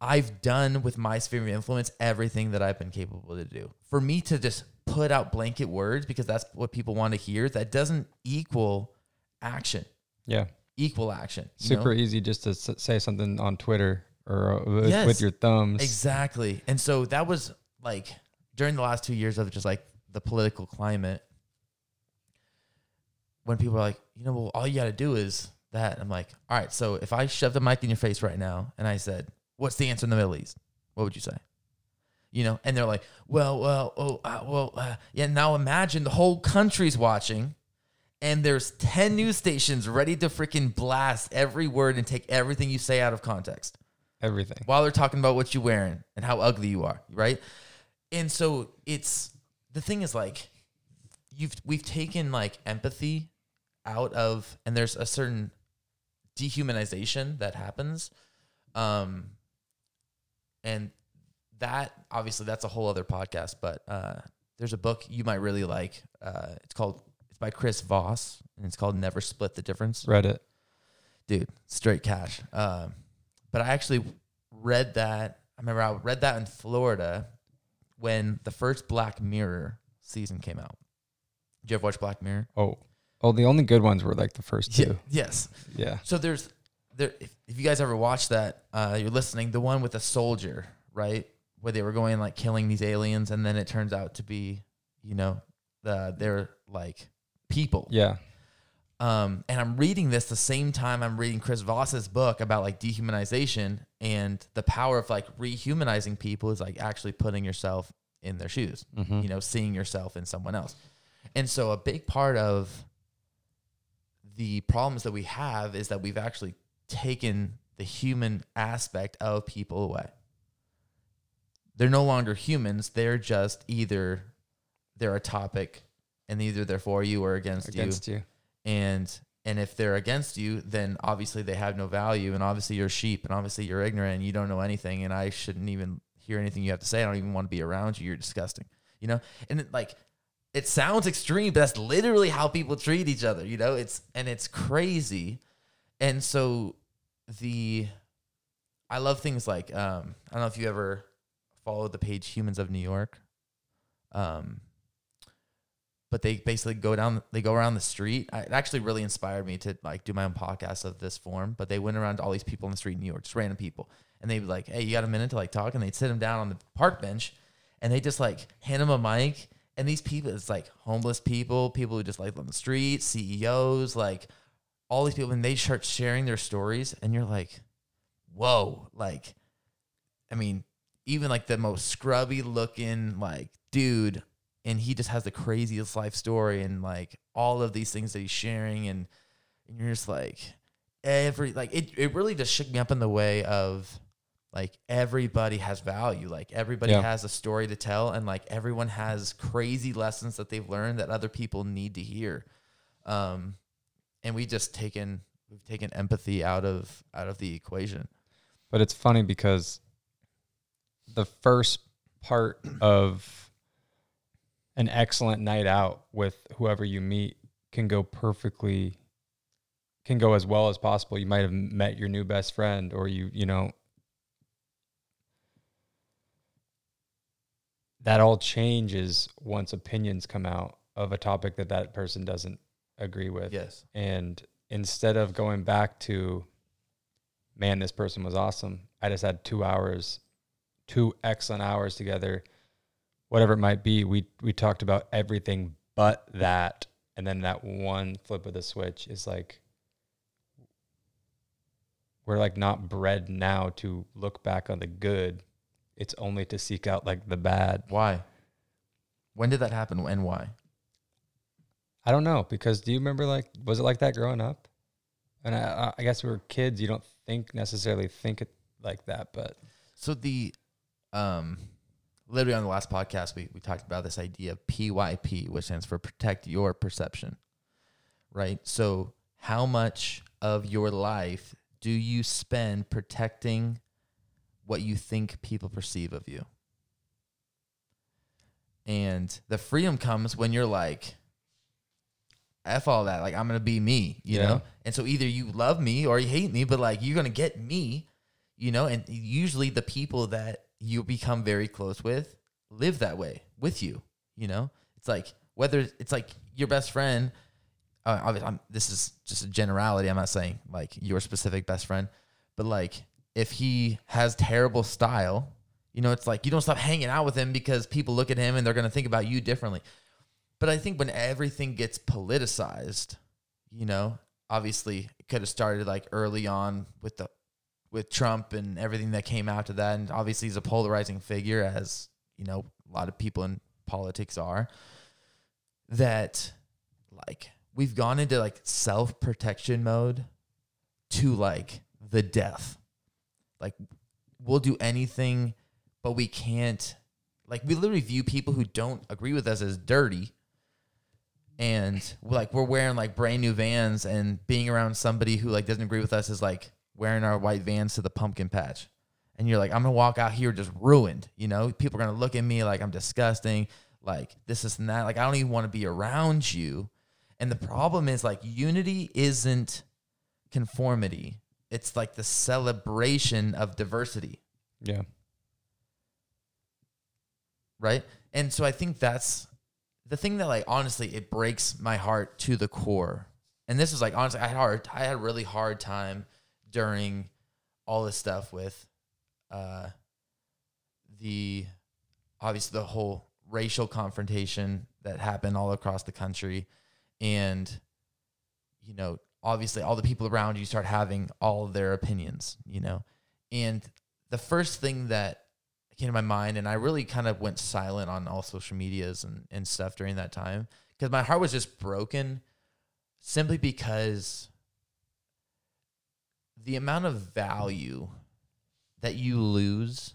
I've done with my sphere of influence everything that I've been capable to do. For me to just put out blanket words because that's what people want to hear, that doesn't equal action. Yeah. Equal action. you know? Super easy just to s- say something on Twitter or uh, with, Yes. with your thumbs. Exactly. And so that was like during the last two years of just like the political climate, when people are like, you know, well, all you got to do is that. I'm like, all right, so if I shoved a mic in your face right now and I said, what's the answer in the Middle East? What would you say? You know, and they're like, well, well, oh, uh, well, uh, yeah. Now imagine the whole country's watching, and there's ten news stations ready to freaking blast every word and take everything you say out of context Everything. while they're talking about what you're wearing and how ugly you are, right? And so it's the thing is like you've we've taken like empathy out of and there's a certain dehumanization that happens. Um and that obviously that's a whole other podcast, but uh there's a book you might really like. Uh it's called it's by Chris Voss and it's called Never Split the Difference Reddit. dude, straight cash. Um, but I actually read that. I remember I read that in Florida when the first Black Mirror season came out. Did you ever watch Black Mirror? Oh. Oh, the only good ones were like the first two. Yes. Yeah. So there's there. If, if you guys ever watched that, uh, you're listening. The one with the soldier, right, where they were going like killing these aliens, and then it turns out to be, you know, the they're like people. Yeah. Um, and I'm reading this the same time I'm reading Chris Voss's book about like dehumanization and the power of like rehumanizing people is like actually putting yourself in their shoes, Mhm. you know, seeing yourself in someone else. And so a big part of the problems that we have is that we've actually taken the human aspect of people away. They're no longer humans. They're just either they're a topic and either they're for you or against, you Against you. and and if they're against you then obviously they have no value. And obviously you're sheep and obviously you're ignorant and you don't know anything. And i shouldn't even hear anything you have to say. I don't even want to be around you. You're disgusting you know? And it, like it sounds extreme but that's literally how people treat each other you know? It's and it's crazy. And so the i love things like um i don't know if you ever followed the page humans of new york. Um but they basically go down they go around the street. It actually really inspired me to like do my own podcast of this form but they went around to all these people in the street in new york just random people. And they'd be like hey you got a minute to like talk? And they'd sit them down on the park bench and they just like hand them a mic. And these people it's like homeless people people who just live on the street ceos like all these people and they start sharing their stories and you're like whoa like i mean even like the most scrubby looking like dude and he just has the craziest life story and like all of these things that he's sharing and, and you're just like every like it, it really just shook me up in the way of like everybody has value like everybody Yeah. has a story to tell and like everyone has crazy lessons that they've learned that other people need to hear um and we just taken we've taken empathy out of out of the equation. But it's funny because the first part of an excellent night out with whoever you meet can go perfectly can go as well as possible. You might have met your new best friend or you, you know, that all changes once opinions come out of a topic that that person doesn't agree with. Yes. And instead of going back to, man, this person was awesome, I just had two hours, two excellent hours together, whatever it might be. We we talked about everything but that, and then that one flip of the switch is like we're like not bred now to look back on the good. It's only to seek out like the bad. Why? When did that happen and why? I don't know because do you remember like was it like that growing up? And I, I guess we were kids. You don't think necessarily think it like that, but So the um literally on the last podcast we, we talked about this idea of PYP, which stands for protect your perception. Right? So how much of your life do you spend protecting what you think people perceive of you? And the freedom comes when you're like, F all that. Like, I'm going to be me, you Yeah. know? And so either you love me or you hate me, but like, you're going to get me, you know? And usually the people that you become very close with live that way with you, you know? It's like, whether it's like your best friend, uh, obviously, I'm, this is just a generality. I'm not saying like your specific best friend, but like if he has terrible style, you know, it's like you don't stop hanging out with him because people look at him and they're going to think about you differently. But I think when everything gets politicized, you know, obviously it could have started like early on with the with Trump and everything that came after that, and obviously he's a polarizing figure, as you know, a lot of people in politics are. That like we've gone into like self protection mode to like the death. Like we'll do anything, but we can't. Like we literally view people who don't agree with us as dirty and like we're wearing like brand new vans and being around somebody who like doesn't agree with us is like wearing our white vans to the pumpkin patch and you're like i'm gonna walk out here just ruined you know people are gonna look at me like i'm disgusting like this is and that like i don't even want to be around you and the problem is like unity isn't conformity it's like the celebration of diversity yeah. right? And so I think that's the thing that like honestly it breaks my heart to the core. And this is like honestly I had hard I had a really hard time during all this stuff with uh the obviously the whole racial confrontation that happened all across the country. And you know obviously all the people around you start having all their opinions you know? And the first thing that came to my mind and I really kind of went silent on all social medias and, and stuff during that time because my heart was just broken simply because the amount of value that you lose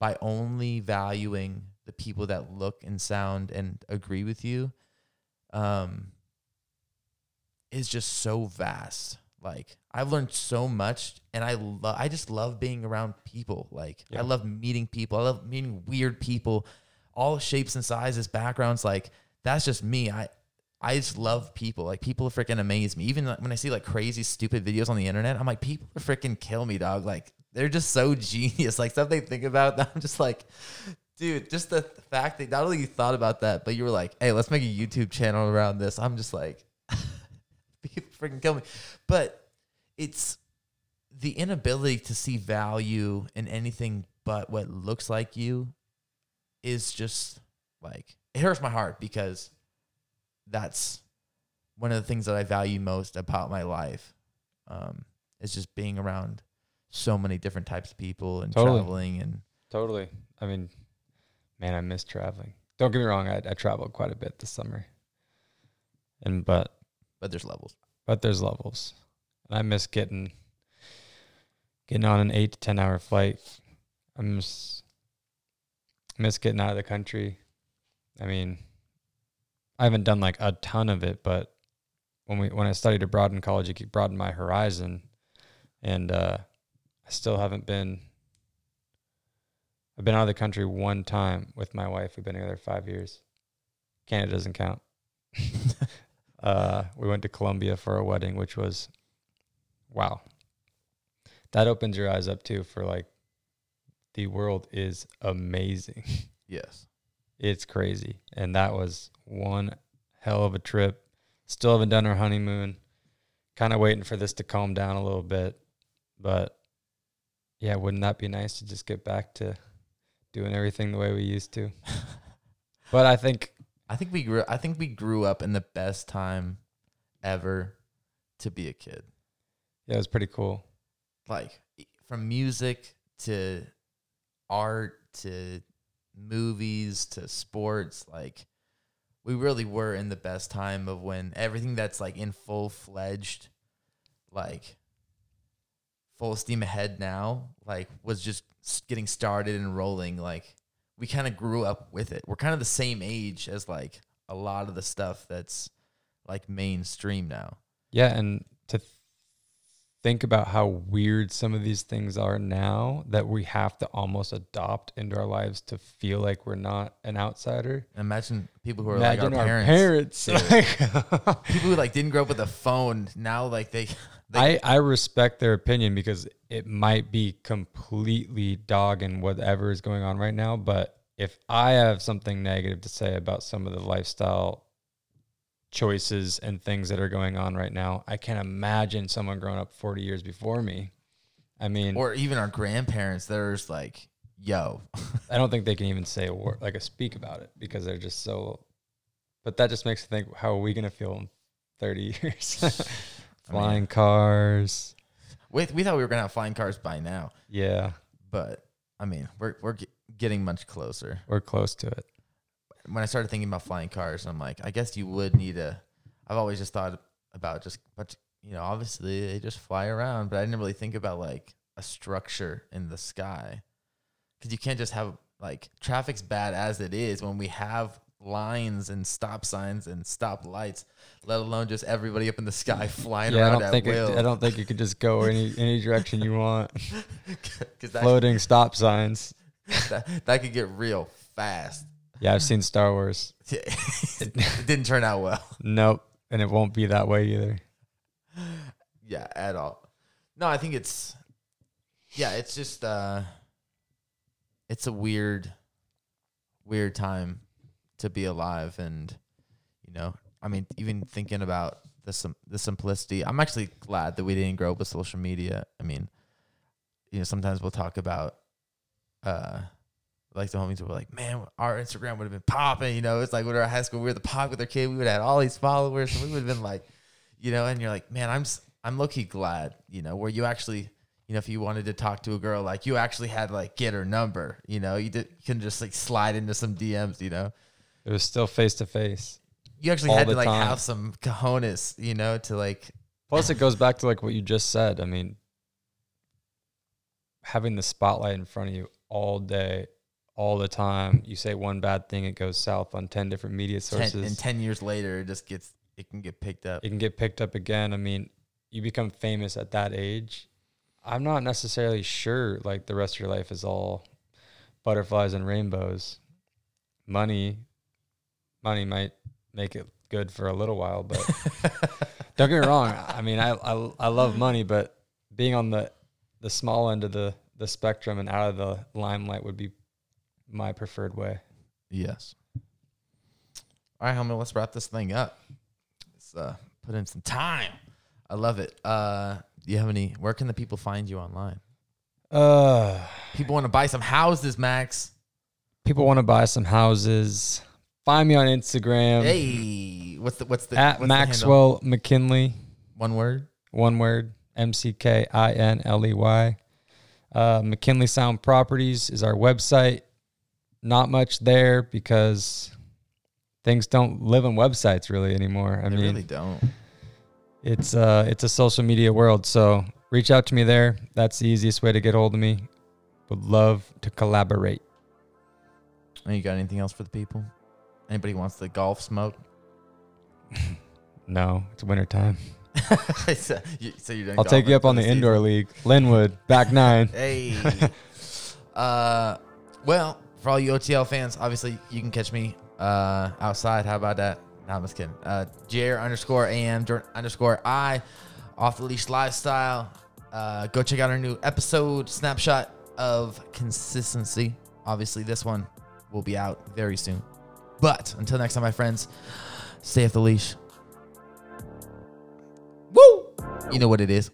by only valuing the people that look and sound and agree with you um is just so vast like I've learned so much, and I love. I just love being around people. Like Yeah. I love meeting people. I love meeting weird people, all shapes and sizes, backgrounds. Like that's just me. I I just love people. Like people freaking amaze me. Even like, when I see like crazy stupid videos on the internet, I'm like, people freaking kill me, dog. Like they're just so genius. Like stuff they think about. that I'm just like. Dude, just the fact that not only you thought about that, but you were like, "Hey, let's make a YouTube channel around this." I'm just like, people freaking kill me. But it's the inability to see value in anything but what looks like you is just like it hurts my heart because that's one of the things that I value most about my life. Um, is just being around so many different types of people and Totally. traveling and Totally. I mean, man, I miss traveling. Don't get me wrong, I, I traveled quite a bit this summer. And but but there's levels. but there's levels. And I miss getting getting on an eight to ten hour flight. I miss miss getting out of the country. I mean, I haven't done like a ton of it, but when we when I studied abroad in college, it broadened my horizon, and uh, I still haven't been. I've been out of the country one time with my wife. We've been together five years. Canada doesn't count. uh, we went to Colombia for a wedding, which was, wow. That opens your eyes up too for like, the world is amazing. Yes. It's crazy. And that was one hell of a trip. Still haven't done our honeymoon. Kind of waiting for this to calm down a little bit. But yeah, wouldn't that be nice to just get back to doing everything the way we used to? but I think I think we grew I think we grew up in the best time ever to be a kid. yeah, it was pretty cool. Like from music to art to movies to sports like we really were in the best time of when everything that's like in full fledged like full steam ahead now like was just getting started and rolling like we kind of grew up with it. We're kind of the same age as like a lot of the stuff that's like mainstream now. Yeah, and think about how weird some of these things are now that we have to almost adopt into our lives to feel like we're not an outsider. imagine people who are Imagine like our, our parents, parents. Dude. people who like didn't grow up with a phone now like they, they I, I respect their opinion because it might be completely dogging whatever is going on right now. But if I have something negative to say about some of the lifestyle choices and things that are going on right now, I can't imagine someone growing up 40 years before me. I mean, or even our grandparents there's like yo I don't think they can even say a word, like a speak about it because they're just so. But that just makes me think: How are we gonna feel in thirty years? I mean- Flying cars, we, we thought we were gonna have flying cars by now yeah, but i mean we're, we're ge- getting much closer we're close to it. When i started thinking about flying cars i'm like i guess you would need a i've always just thought about just but you know obviously they just fly around but i didn't really think about like a structure in the sky because you can't just have like traffic's bad as it is when we have lines and stop signs and stop lights let alone just everybody up in the sky flying Yeah, I around don't at think it, I don't think you could just go any any direction you want. 'Cause that, Floating stop signs. that, that could get real fast Yeah, I've seen Star Wars. it didn't turn out well Nope, and it won't be that way either. yeah at all no i think it's yeah it's just uh it's a weird weird time to be alive and you know i mean even thinking about the sim- the simplicity i'm actually glad that we didn't grow up with social media i mean you know sometimes we'll talk about uh like the homies were like, man, our Instagram would have been popping. You know, it's like when we were at high school, we were the popular kid. We would have had all these followers, and we would have been like, you know, and you're like, man, I'm I'm lucky glad, you know, where you actually, you know, if you wanted to talk to a girl, like you actually had like get her number, you know, you did you can just like slide into some DMs, you know, It was still face to face. you actually had to like time. have some cojones, you know, to like, Plus, it goes back to like what you just said. I mean, having the spotlight in front of you all day, all the time. You say one bad thing, it goes south on ten different media 10, sources. and ten years later, it just gets it can get picked up. it can get picked up again. I mean, you become famous at that age. I'm not necessarily sure like the rest of your life is all butterflies and rainbows. Money money might make it good for a little while, but don't get me wrong. I mean, I, I I love money, but being on the the small end of the the spectrum and out of the limelight would be my preferred way. Yes. All right, homie, let's wrap this thing up. Let's uh, put in some time. I love it. Uh, do you have any? Where can the people find you online? Uh People want to buy some houses, Max. people want to buy some houses. Find me on Instagram. Hey, what's the what's the at what's the? Maxwell McKinley, One word. one word, M C K I N L E Y. Uh, McKinley Sound Properties is our website. Not much there because things don't live on websites really anymore. I They mean, really don't. it's uh, it's a social media world. So reach out to me there. That's the easiest way to get hold of me. Would love to collaborate. And you got anything else for the people? Anybody wants the golf smoke? No, it's wintertime. so, you, so I'll take you up on the season. indoor league. Linwood, back nine. Hey. uh, well, for all you OTL fans, obviously you can catch me uh, outside. How about that? No, I'm just kidding. Uh, underscore AM Jordan underscore I, off the leash lifestyle. Uh, go check out our new episode snapshot of consistency. Obviously, this one will be out very soon. But until next time, my friends, stay off the leash. Woo! You know what it is.